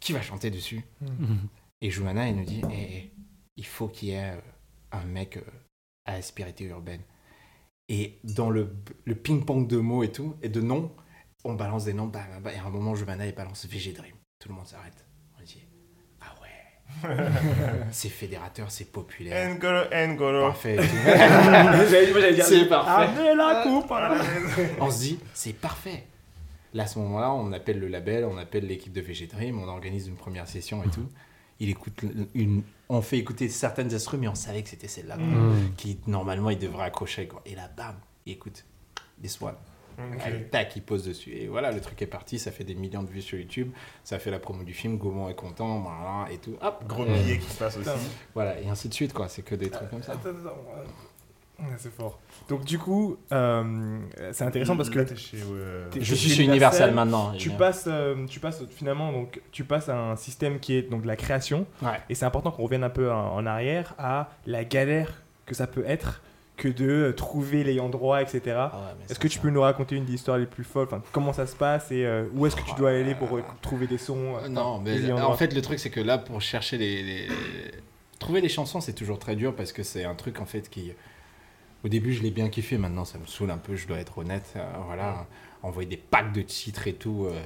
qui va chanter dessus? Mhm. Et Joumana, il nous dit Eh, il faut qu'il y ait euh, un mec à aspérité urbaine. Et dans le, le ping-pong de mots et tout, et de noms, on balance des noms. Bah, bah, bah, et à un moment, Giovanna, elle balance VG Dream. Tout le monde s'arrête. On dit Ah ouais C'est fédérateur, c'est populaire. N'Golo, N'Golo. Parfait. C'est parfait. La coupe on se dit, c'est parfait. Là, à ce moment-là, on appelle le label, on appelle l'équipe de VG Dream, on organise une première session et tout. Il écoute une, on fait écouter certaines instruments, mais on savait que c'était celle-là, quoi, Mm. qui normalement il devrait accrocher. Quoi. Et là, bam, il écoute This One. Ok. Allez, tac, il pose dessus. Et voilà, le truc est parti, ça fait des millions de vues sur YouTube, ça fait la promo du film, Gaumont est content, voilà, et tout. Hop, Gros billet qui se passe aussi. Voilà, et ainsi de suite, quoi. C'est que des trucs comme ça. Attends, attends, c'est fort. Donc du coup, euh, c'est intéressant parce que Là, t'es chez, euh, T'es- Je suis chez Universal, maintenant. tu passes, euh, tu passes finalement donc tu passes à un système qui est donc la création Ouais. et c'est important qu'on revienne un peu en, en arrière à la galère que ça peut être que de trouver l'ayant droit, etc. Ah ouais, mais Est-ce ça, que tu ça- peux nous raconter une des histoires les plus folles? Enfin, comment ça se passe et euh, où est-ce que tu dois aller pour euh, trouver des sons euh, Non, mais des en fait, le truc, c'est que là, pour chercher les, les- Trouver les chansons, c'est toujours très dur parce que c'est un truc, en fait, qui... Au début, je l'ai bien kiffé, maintenant, ça me saoule un peu, je dois être honnête. Euh, voilà, envoyer des packs de titres et tout. euh,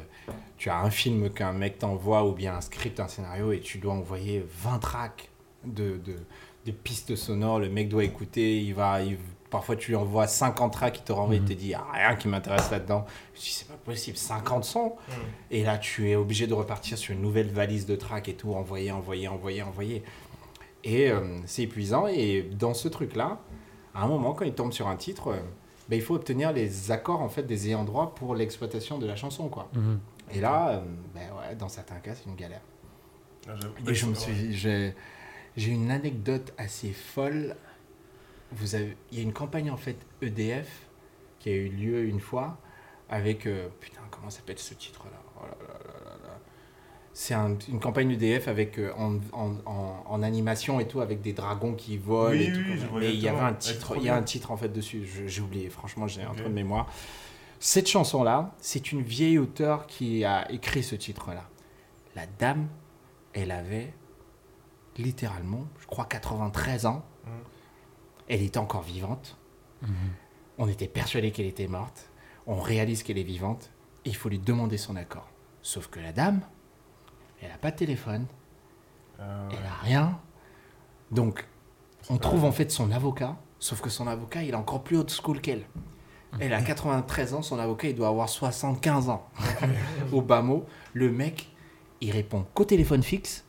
tu as un film qu'un mec t'envoie ou bien un script, un scénario, et tu dois envoyer 20 tracks de, de, de pistes sonores. Le mec doit écouter, il va... il- Parfois, tu lui envoies 50 tracks, il te renvoie, il te dit, ah, rien qui m'intéresse là-dedans. Je dis, c'est pas possible, 50 sons et là, tu es obligé de repartir sur une nouvelle valise de tracks et tout, envoyer, envoyer, envoyer, envoyer. Et euh, c'est épuisant. Et dans ce truc-là, à un moment, quand il tombe sur un titre, euh, ben, il faut obtenir les accords en fait des ayants droit pour l'exploitation de la chanson, quoi. Mhm. Et là, euh, ben ouais, dans certains cas, c'est une galère. Ah. Et je me suis, j'ai, j'ai une anecdote assez folle. Vous avez, il y a une campagne en fait EDF qui a eu lieu une fois avec euh, putain comment s'appelle ce titre là Oh là là là là là. C'est un- une campagne EDF avec euh, en, en, en- en animation et tout avec des dragons qui volent Oui, et tout oui, comme Mais il y avait un titre, il y a un titre en fait dessus. J'ai oublié. Franchement, j'ai un trou de mémoire. Cette chanson là, c'est une vieille auteure qui a écrit ce titre là. La dame, elle avait littéralement, je crois, 93 ans. Mhm. Elle était encore vivante. Mhm. On était persuadé qu'elle était morte. On réalise qu'elle est vivante. Et il faut lui demander son accord. Sauf que la dame, elle n'a pas de téléphone, ouais. elle n'a rien. Donc, on trouve en fait son avocat. Sauf que son avocat, il est encore plus old school qu'elle. Elle a 93 ans, son avocat, il doit avoir 75 ans. Au bas mot, le mec, il répond qu'au téléphone fixe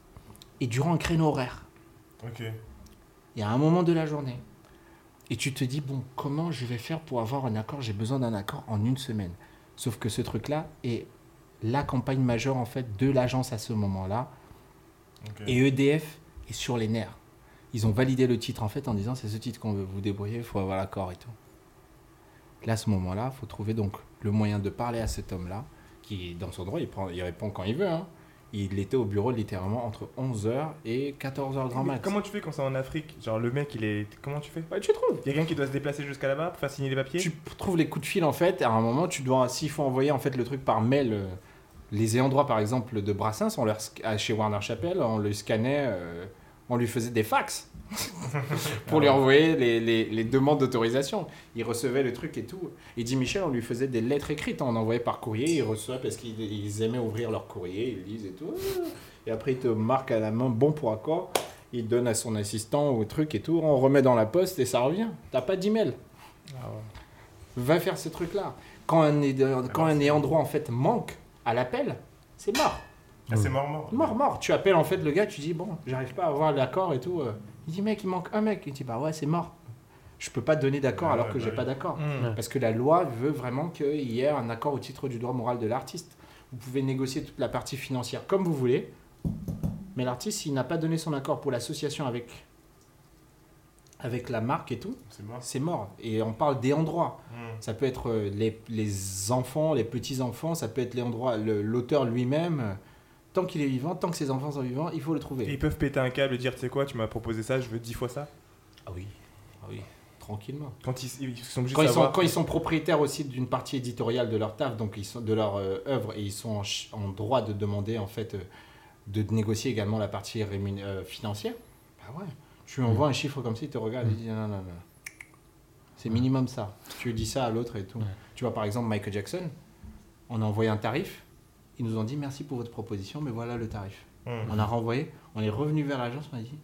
et durant un créneau horaire. Ok. Il y a un moment de la journée. Et tu te dis, bon, comment je vais faire pour avoir un accord? J'ai besoin d'un accord en une semaine. Sauf que ce truc-là est la campagne majeure, en fait, de l'agence à ce moment-là. Et EDF est sur les nerfs. Ils ont validé le titre, en fait, en disant, c'est ce titre qu'on veut vous débrouiller, il faut avoir l'accord et tout. Là, à ce moment-là, il faut trouver donc le moyen de parler à cet homme-là, qui est dans son droit, il, prend, il répond quand il veut. hein. Il était au bureau littéralement entre 11h et 14h grand max. Comment tu fais quand c'est en Afrique? Genre le mec il est. Comment tu fais? Ouais, tu trouves Il y a quelqu'un qui doit se déplacer jusqu'à là-bas pour faire signer les papiers? Tu trouves les coups de fil en fait, à un moment tu dois, s'il faut envoyer en fait le truc par mail, euh, les ayants droit par exemple de Brassens, on leur, chez Warner Chappell, on le scannait, euh, on lui faisait des fax pour lui envoyer les, les- les demandes d'autorisation. Il recevait le truc et tout. Et dit Michel, on lui faisait des lettres écrites, on envoyait par courrier, il reçoit parce qu'ils ils aimaient ouvrir leur courrier, ils lisent et tout. Et après il te marque à la main bon pour accord, il donne à son assistant ou truc et tout, on remet dans la poste et ça revient. T'as pas d'email Ah ouais. va faire ce truc-là. Quand un, quand un ayant droit en fait manque à l'appel, c'est mort. Ah, c'est mort, mort. Mort, mort. Tu appelles en fait le gars, tu dis bon, j'arrive pas à avoir l'accord et tout. euh. Il dit mec, il manque un mec. Il dit bah ouais, c'est mort. Je peux pas te donner d'accord Ah alors que bah j'ai oui. pas d'accord. Hmm. Parce que la loi veut vraiment qu'il y ait un accord au titre du droit moral de l'artiste. Vous pouvez négocier toute la partie financière comme vous voulez, mais l'artiste, s'il n'a pas donné son accord pour l'association avec, avec la marque et tout, C'est mort. c'est mort. Et on parle des endroits. Hmm. Ça peut être euh, les, les enfants, les petits-enfants, ça peut être les endroits, le- l'auteur lui-même. Tant qu'il est vivant, tant que ses enfants sont vivants, il faut le Et trouver. ils peuvent péter un câble et dire tu sais quoi, tu m'as proposé ça, je veux 10 fois ça. Ah oui, ah oui, tranquillement. Quand ils, ils sont Quand ils, sont, quand ils sont propriétaires aussi d'une partie éditoriale de leur taf, donc ils sont de leur euh, œuvre, et ils sont en, droit de demander en fait euh, de négocier également la partie euh, financière. Bah ouais, tu lui envoies un chiffre comme ça, il te regarde, il dit non non non. C'est minimum ça. Tu dis ça à l'autre et tout. Tu vois, par exemple, Michael Jackson, on a envoyé un tarif. Ils nous ont dit merci pour votre proposition, mais voilà le tarif. On a renvoyé, on est revenu vers l'agence, on a dit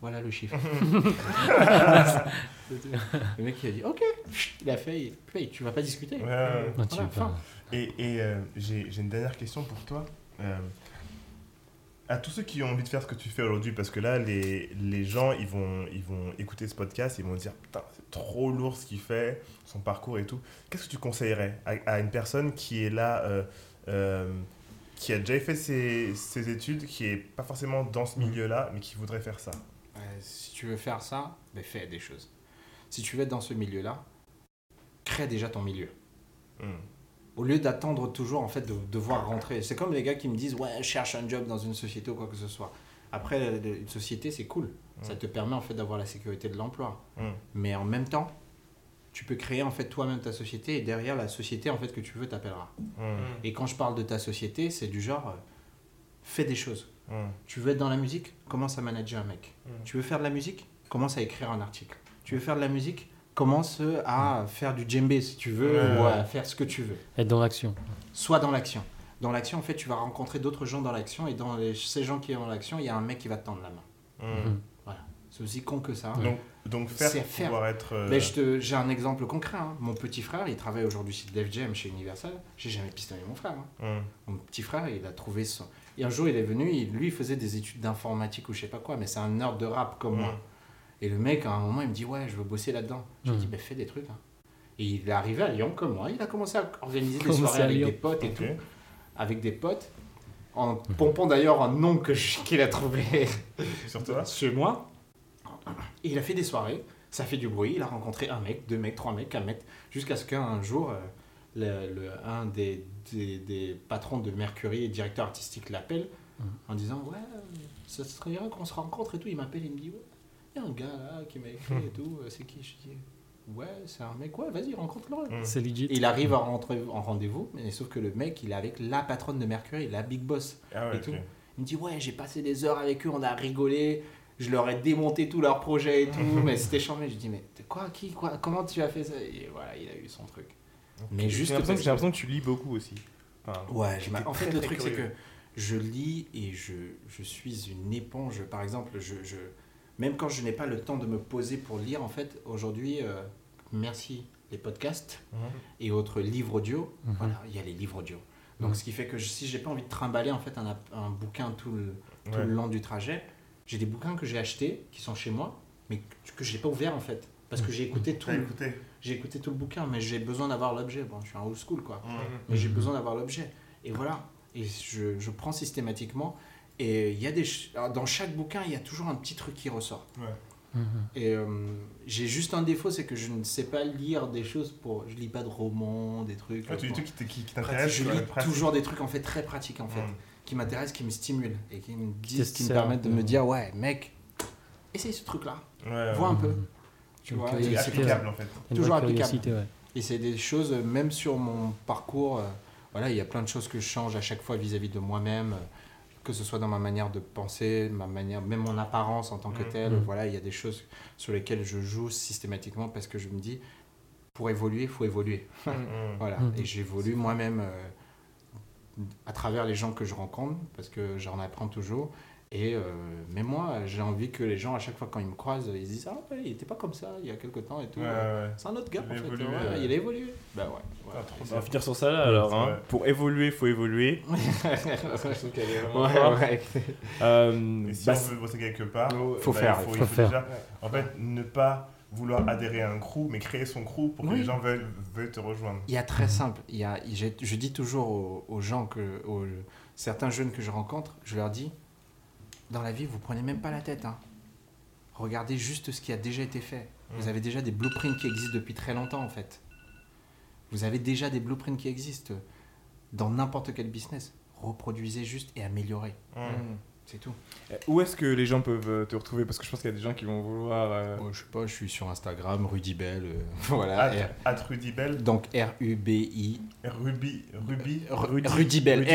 voilà le chiffre. le mec il a dit ok, il a fait, il paye, tu vas pas discuter. Ouais, ouais. Non, tu pas. Et, et, euh, j'ai j'ai une dernière question pour toi. Euh, à tous ceux qui ont envie de faire ce que tu fais aujourd'hui, parce que là, les, les gens, ils vont, ils vont écouter ce podcast, ils vont dire Putain, c'est trop lourd ce qu'il fait, son parcours et tout. Qu'est-ce que tu conseillerais à, à une personne qui est là, euh, euh, qui a déjà fait ses, ses études, qui est pas forcément dans ce milieu-là, mais qui voudrait faire ça? Euh, si tu veux faire ça, ben fais des choses. Si tu veux être dans ce milieu-là, crée déjà ton milieu. Mm. Au lieu d'attendre toujours en fait de devoir rentrer. C'est comme les gars qui me disent ouais je cherche un job dans une société ou quoi que ce soit. Après une société c'est cool, ça Mm. te permet en fait d'avoir la sécurité de l'emploi. Mm. Mais en même temps, tu peux créer en fait toi-même ta société et derrière la société en fait que tu veux t'appellera. Mm. Et quand je parle de ta société, c'est du genre euh, fais des choses. Tu veux être dans la musique, commence à manager un mec. Tu veux faire de la musique, commence à écrire un article. Tu veux faire de la musique, commence à faire du djembé si tu veux Ouais, ou à faire ce que tu veux. Être dans l'action. Soit dans l'action. Dans l'action, en fait, tu vas rencontrer d'autres gens dans l'action et dans les- ces gens qui sont dans l'action, il y a un mec qui va te tendre la main. Mm. Mhm. C'est aussi con que ça. Donc, donc faire C'est pour faire. pouvoir être. euh, Mais je te- j'ai un exemple concret. hein. Mon petit frère, il travaille aujourd'hui chez Def Jam, chez Universal. J'ai jamais pistonné mon frère. hein. mm. Mon petit frère, il a trouvé son. Et un jour, il est venu, il- lui, il faisait des études d'informatique ou je sais pas quoi, mais c'est un nerd de rap comme moi. Et le mec, à un moment, il me dit Ouais, je veux bosser là-dedans. Je lui Mhm. dis Bah, fais des trucs. hein. Et il est arrivé à Lyon comme moi. Il a commencé à organiser des soirées avec des potes et tout. Avec des potes. En pompant d'ailleurs un nom que je- qu'il a trouvé Sur toi? chez moi. Et il a fait des soirées, ça fait du bruit, il a rencontré un mec, deux mecs, trois mecs, un mec, jusqu'à ce qu'un jour, euh, le, le- un des, des, des patrons de Mercury et directeur artistique l'appelle Mhm. en disant Ouais, ça serait bien qu'on se rencontre et tout. Il m'appelle, il me dit Ouais, y a un gars là qui m'a écrit et tout, euh, c'est qui? Je dis Ouais, c'est un mec, ouais, vas-y, rencontre-le. Mm. C'est legit. Il arrive à rentrer en rendez-vous, mais sauf que le mec, il est avec la patronne de Mercury, la big boss. Ah ouais, et tout. Il me dit ouais j'ai passé des heures avec eux, on a rigolé, je leur ai démonté tous leurs projets et tout, mais c'était chambé. Je dis mais quoi qui quoi comment tu as fait ça? Et voilà il a eu son truc. Mais J'ai juste l'impression que, parce j'ai l'impression que tu lis beaucoup aussi. Enfin, Ouais, je en fait très, le truc c'est que je lis et je, je suis une éponge. Par exemple, je, je même quand je n'ai pas le temps de me poser pour lire, en fait aujourd'hui, euh, merci les podcasts Mhm. et autres livres audio. Mhm. Voilà, il y a les livres audio. Donc Mhm. ce qui fait que je- si j'ai pas envie de trimballer en fait un, un bouquin tout le tout Ouais. le long du trajet. J'ai des bouquins que j'ai achetés, qui sont chez moi, mais que je n'ai pas ouvert en fait. Parce que j'ai écouté, tout le- écouté j'ai écouté tout le bouquin, mais j'ai besoin d'avoir l'objet. Bon, je suis un old school quoi. Mais j'ai besoin d'avoir l'objet. Et voilà. Et je, je prends systématiquement. Et il y a des dans chaque bouquin, il y a toujours un petit truc qui ressort. Mhm. Et euh, j'ai juste un défaut, c'est que je ne sais pas lire des choses pour. Je lis pas de romans, des trucs. Ouais, tu des trucs qui t- qui, qui pratique. t'intéressent Je lis toujours des trucs en fait très pratiques en fait Mm. qui m'intéressent, qui me stimulent et qui me Qui disent, qui me permettent de me dire ouais mec, essaye ce truc là, Ouais, vois un peu, Mhm. tu vois. C'est applicable en fait. Toujours applicable. Et c'est des choses, même sur mon parcours, euh, voilà, il y a plein de choses que je change à chaque fois vis-à-vis de moi-même, euh, que ce soit dans ma manière de penser, ma manière, même mon apparence en tant que Mhm. telle. Mhm. Voilà, il y a des choses sur lesquelles je joue systématiquement parce que je me dis, pour évoluer, il faut évoluer. Mm. Voilà. Et j'évolue moi-même euh, à travers les gens que je rencontre, parce que j'en apprends toujours. Et euh, mais moi, j'ai envie que les gens, à chaque fois quand ils me croisent, ils se disent Ah, ouais, il était pas comme ça il y a quelque temps et tout. Ouais, ouais. C'est un autre gars, Il en fait. évolué, Ouais, ouais. Il a évolué. Bah ouais. On va finir sur ça là alors. hein. Pour évoluer, il faut évoluer. Ouais, ouais. Et si bah, on veut bosser quelque part, Faut bah, faire, il faut, faut il faut faire. déjà, en fait, ne pas vouloir adhérer à un crew, mais créer son crew pour que Oui. les gens veuillent, veuillent te rejoindre. Il y a très simple. Il y a, je dis toujours aux, aux gens, que, aux certains jeunes que je rencontre, je leur dis dans la vie, vous prenez même pas la tête. hein. Regardez juste ce qui a déjà été fait. Vous Mm. avez déjà des blueprints qui existent depuis très longtemps en fait. Vous avez déjà des blueprints qui existent dans n'importe quel business. Reproduisez juste et améliorez. Mm. C'est tout. Euh, Où est-ce que les gens peuvent euh, te retrouver? Parce que je pense qu'il y a des gens qui vont vouloir. euh, Moi, je sais pas, je suis sur Instagram, Rudy Bell. euh, voilà. At, at Rudy Bell, donc R-U-B-I. Ruby, Ruby, Rudy, Rudy Bell. Rudy.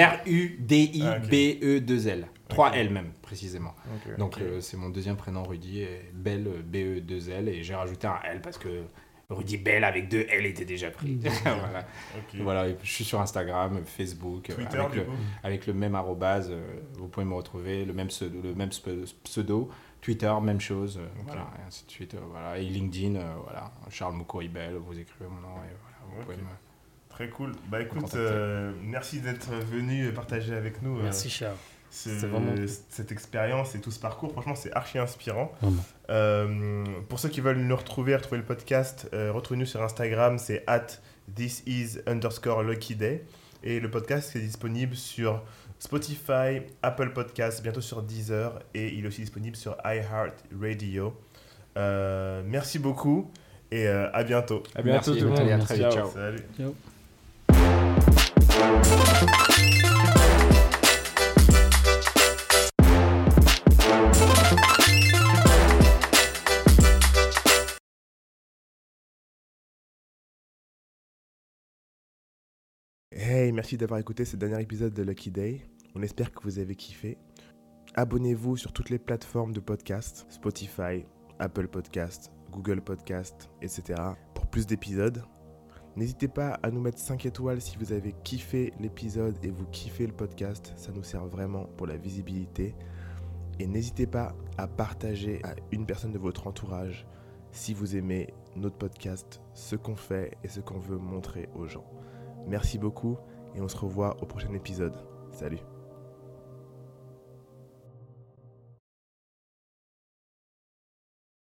R-U-D-I-B-E-2-L. 3 L même, précisément. Donc euh, c'est mon deuxième prénom Rudy, et Bell, euh, B-E-2-L, et j'ai rajouté un L parce que Rudy Bell avec deux L était déjà pris. voilà. Voilà, je suis sur Instagram, Facebook, euh, Twitter, avec, le, coup avec le même arrobase, euh, vous pouvez me retrouver, le même pseudo, le même pseudo. Twitter, même chose, euh, voilà, et ainsi de suite. voilà. Et LinkedIn, voilà, Charles Moukouribel, vous écrivez mon nom et voilà, vous pouvez me... Très cool. Bah écoute, euh, merci d'être venu partager avec nous euh, Merci, Charles. Ce- vraiment cette expérience et tout ce parcours. Franchement, c'est archi inspirant. Euh, pour ceux qui veulent nous retrouver, retrouver le podcast, euh, retrouvez-nous sur Instagram, c'est at this is underscore lucky day. Et le podcast est disponible sur Spotify, Apple Podcasts, bientôt sur Deezer et il est aussi disponible sur iHeartRadio. Euh, merci beaucoup et euh, à bientôt. À bientôt Merci, tout le monde. allez, à très vite, Ciao. ciao. Salut. Ciao. Hey, merci d'avoir écouté ce dernier épisode de Lucky Day. On espère que vous avez kiffé. Abonnez-vous sur toutes les plateformes de podcast, Spotify, Apple Podcast, Google Podcast, etc. pour plus d'épisodes. N'hésitez pas à nous mettre 5 étoiles si vous avez kiffé l'épisode et vous kiffez le podcast. Ça nous sert vraiment pour la visibilité. Et n'hésitez pas à partager à une personne de votre entourage si vous aimez notre podcast, ce qu'on fait et ce qu'on veut montrer aux gens. Merci beaucoup et on se revoit au prochain épisode. Salut